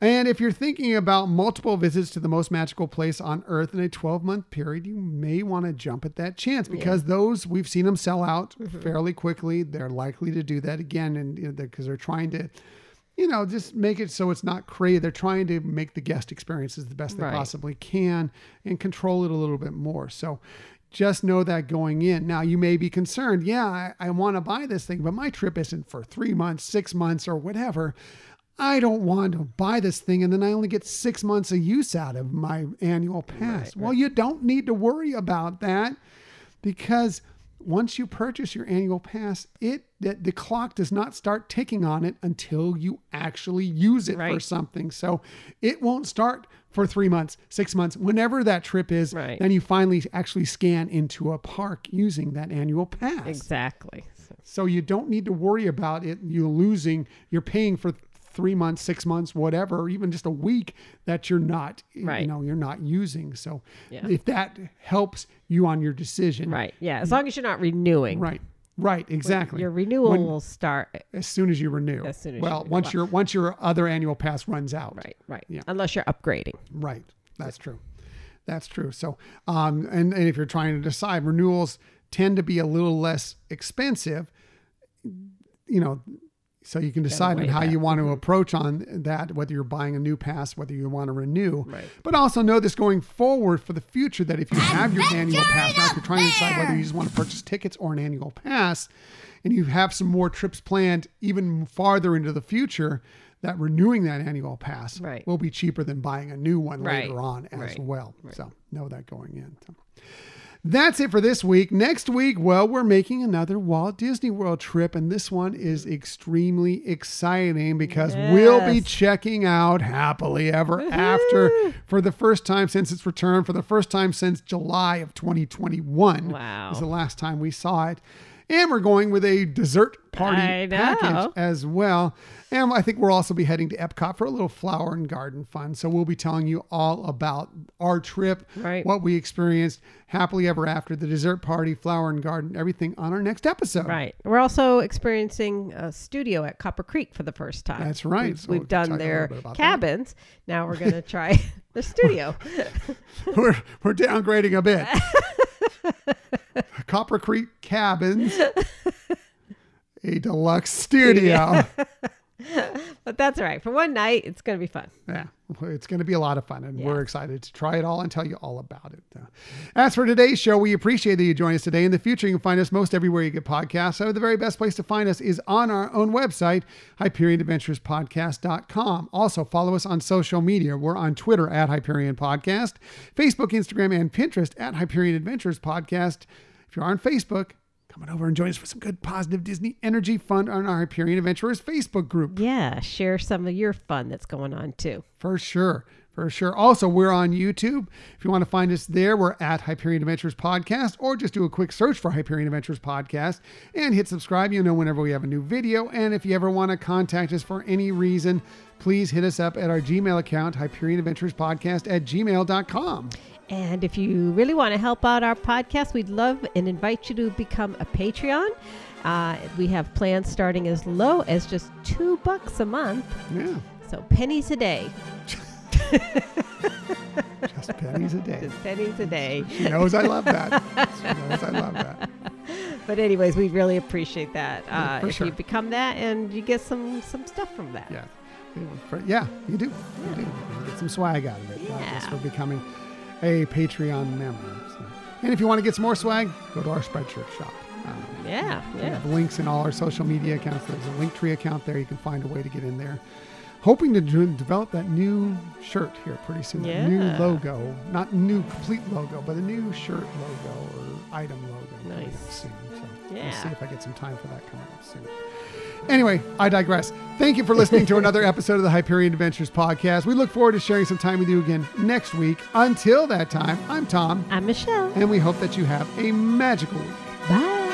And if you're thinking about multiple visits to the most magical place on earth in a 12 month period, you may want to jump at that chance because those we've seen them sell out fairly quickly. They're likely to do that again, and because you know, they're, they're trying to you know, just make it so it's not crazy. They're trying to make the guest experiences the best they Right. possibly can and control it a little bit more. So just know that going in. Now, you may be concerned, yeah, I, I want to buy this thing, but my trip isn't for three months, six months, or whatever. I don't want to buy this thing and then I only get six months of use out of my annual pass. well, you don't need to worry about that because once you purchase your annual pass, it the, the clock does not start ticking on it until you actually use it for something. So it won't start for three months, six months, whenever that trip is. Right. Then you finally actually scan into a park using that annual pass. exactly. So, So you don't need to worry about it. You're losing. You're paying for three months, six months, whatever, even just a week that you're not. right. You know, you're not using. So Yeah. if that helps you on your decision, right. Yeah. As long as you're not renewing. Right. Right. Exactly. Your renewal When- will start. as soon as you renew. As soon as you well, renew. once Well- your once your other annual pass runs out. Right. Right. Yeah. Unless you're upgrading. Right. That's true. That's true. So, um, and, and if you're trying to decide, renewals tend to be a little less expensive, you know, so you can decide on how that. you want to approach on that, whether you're buying a new pass, whether you want to renew. Right. But also know this going forward for the future that if you have your annual pass, now if you're trying to decide whether you just want to purchase tickets or an annual pass, and you have some more trips planned even farther into the future, that renewing that annual pass Right. will be cheaper than buying a new one Right. later on as well. So know that going in. So that's it for this week. Next week, well, we're making another Walt Disney World trip, and this one is extremely exciting because we'll be checking out Happily Ever After for the first time since its return, for the first time since July of 2021. Wow. Is the last time we saw it. And we're going with a dessert party package as well. And I think we'll also be heading to Epcot for a little flower and garden fun. So we'll be telling you all about our trip, Right. what we experienced, happily ever after, the dessert party, flower and garden, everything on our next episode. Right. We're also experiencing a studio at Copper Creek for the first time. That's right. We've, So we've done their about that. cabins. Now we're going to try *laughs* the studio. *laughs* we're, we're downgrading a bit. *laughs* Copper Creek Cabins, a deluxe studio. *laughs* but that's all right. For one night, it's going to be fun. Yeah, it's going to be a lot of fun, and we're excited to try it all and tell you all about it. As for today's show, we appreciate that you join us today. In the future, you can find us most everywhere you get podcasts. So the very best place to find us is on our own website, HyperionAdventuresPodcast.com. Also, follow us on social media. We're on Twitter at Hyperion Podcast, Facebook, Instagram, and Pinterest at Hyperion Adventures Podcast. If you're on Facebook, come on over and join us for some good positive Disney energy fun on our Hyperion Adventurers Facebook group. Yeah. Share some of your fun that's going on too. For sure. For sure. Also, we're on YouTube. If you want to find us there, we're at Hyperion Adventures Podcast, or just do a quick search for Hyperion Adventures Podcast and hit subscribe. You'll know whenever we have a new video. And if you ever want to contact us for any reason, please hit us up at our Gmail account, Hyperion Adventures Podcast at gmail.com. And if you really want to help out our podcast, we'd love and invite you to become a Patreon. Uh, we have plans starting as low as just two bucks a month. Yeah. So pennies a day. *laughs* Just pennies a day. Just pennies a day. She knows I love that. *laughs* She knows I love that. But anyways, we really appreciate that. Uh, for if sure. you become that and you get some some stuff from that. Yeah. Yeah, you do. You do. You get some swag out of it. uh, just for becoming a Patreon member. So. And if you want to get some more swag, go to our Spreadshirt shop. Um, Yeah, we yeah. have links in all our social media accounts. There's a Linktree account there. You can find a way to get in there. Hoping to develop that new shirt here pretty soon. That new logo. Not new complete logo, but a new shirt logo or item logo. Nice. Soon. So we'll Yeah. see if I get some time for that coming up soon. Anyway, I digress. Thank you for listening to another *laughs* episode of the Hyperion Adventures podcast. We look forward to sharing some time with you again next week. Until that time, I'm Tom, I'm Michelle. and we hope that you have a magical week. Bye.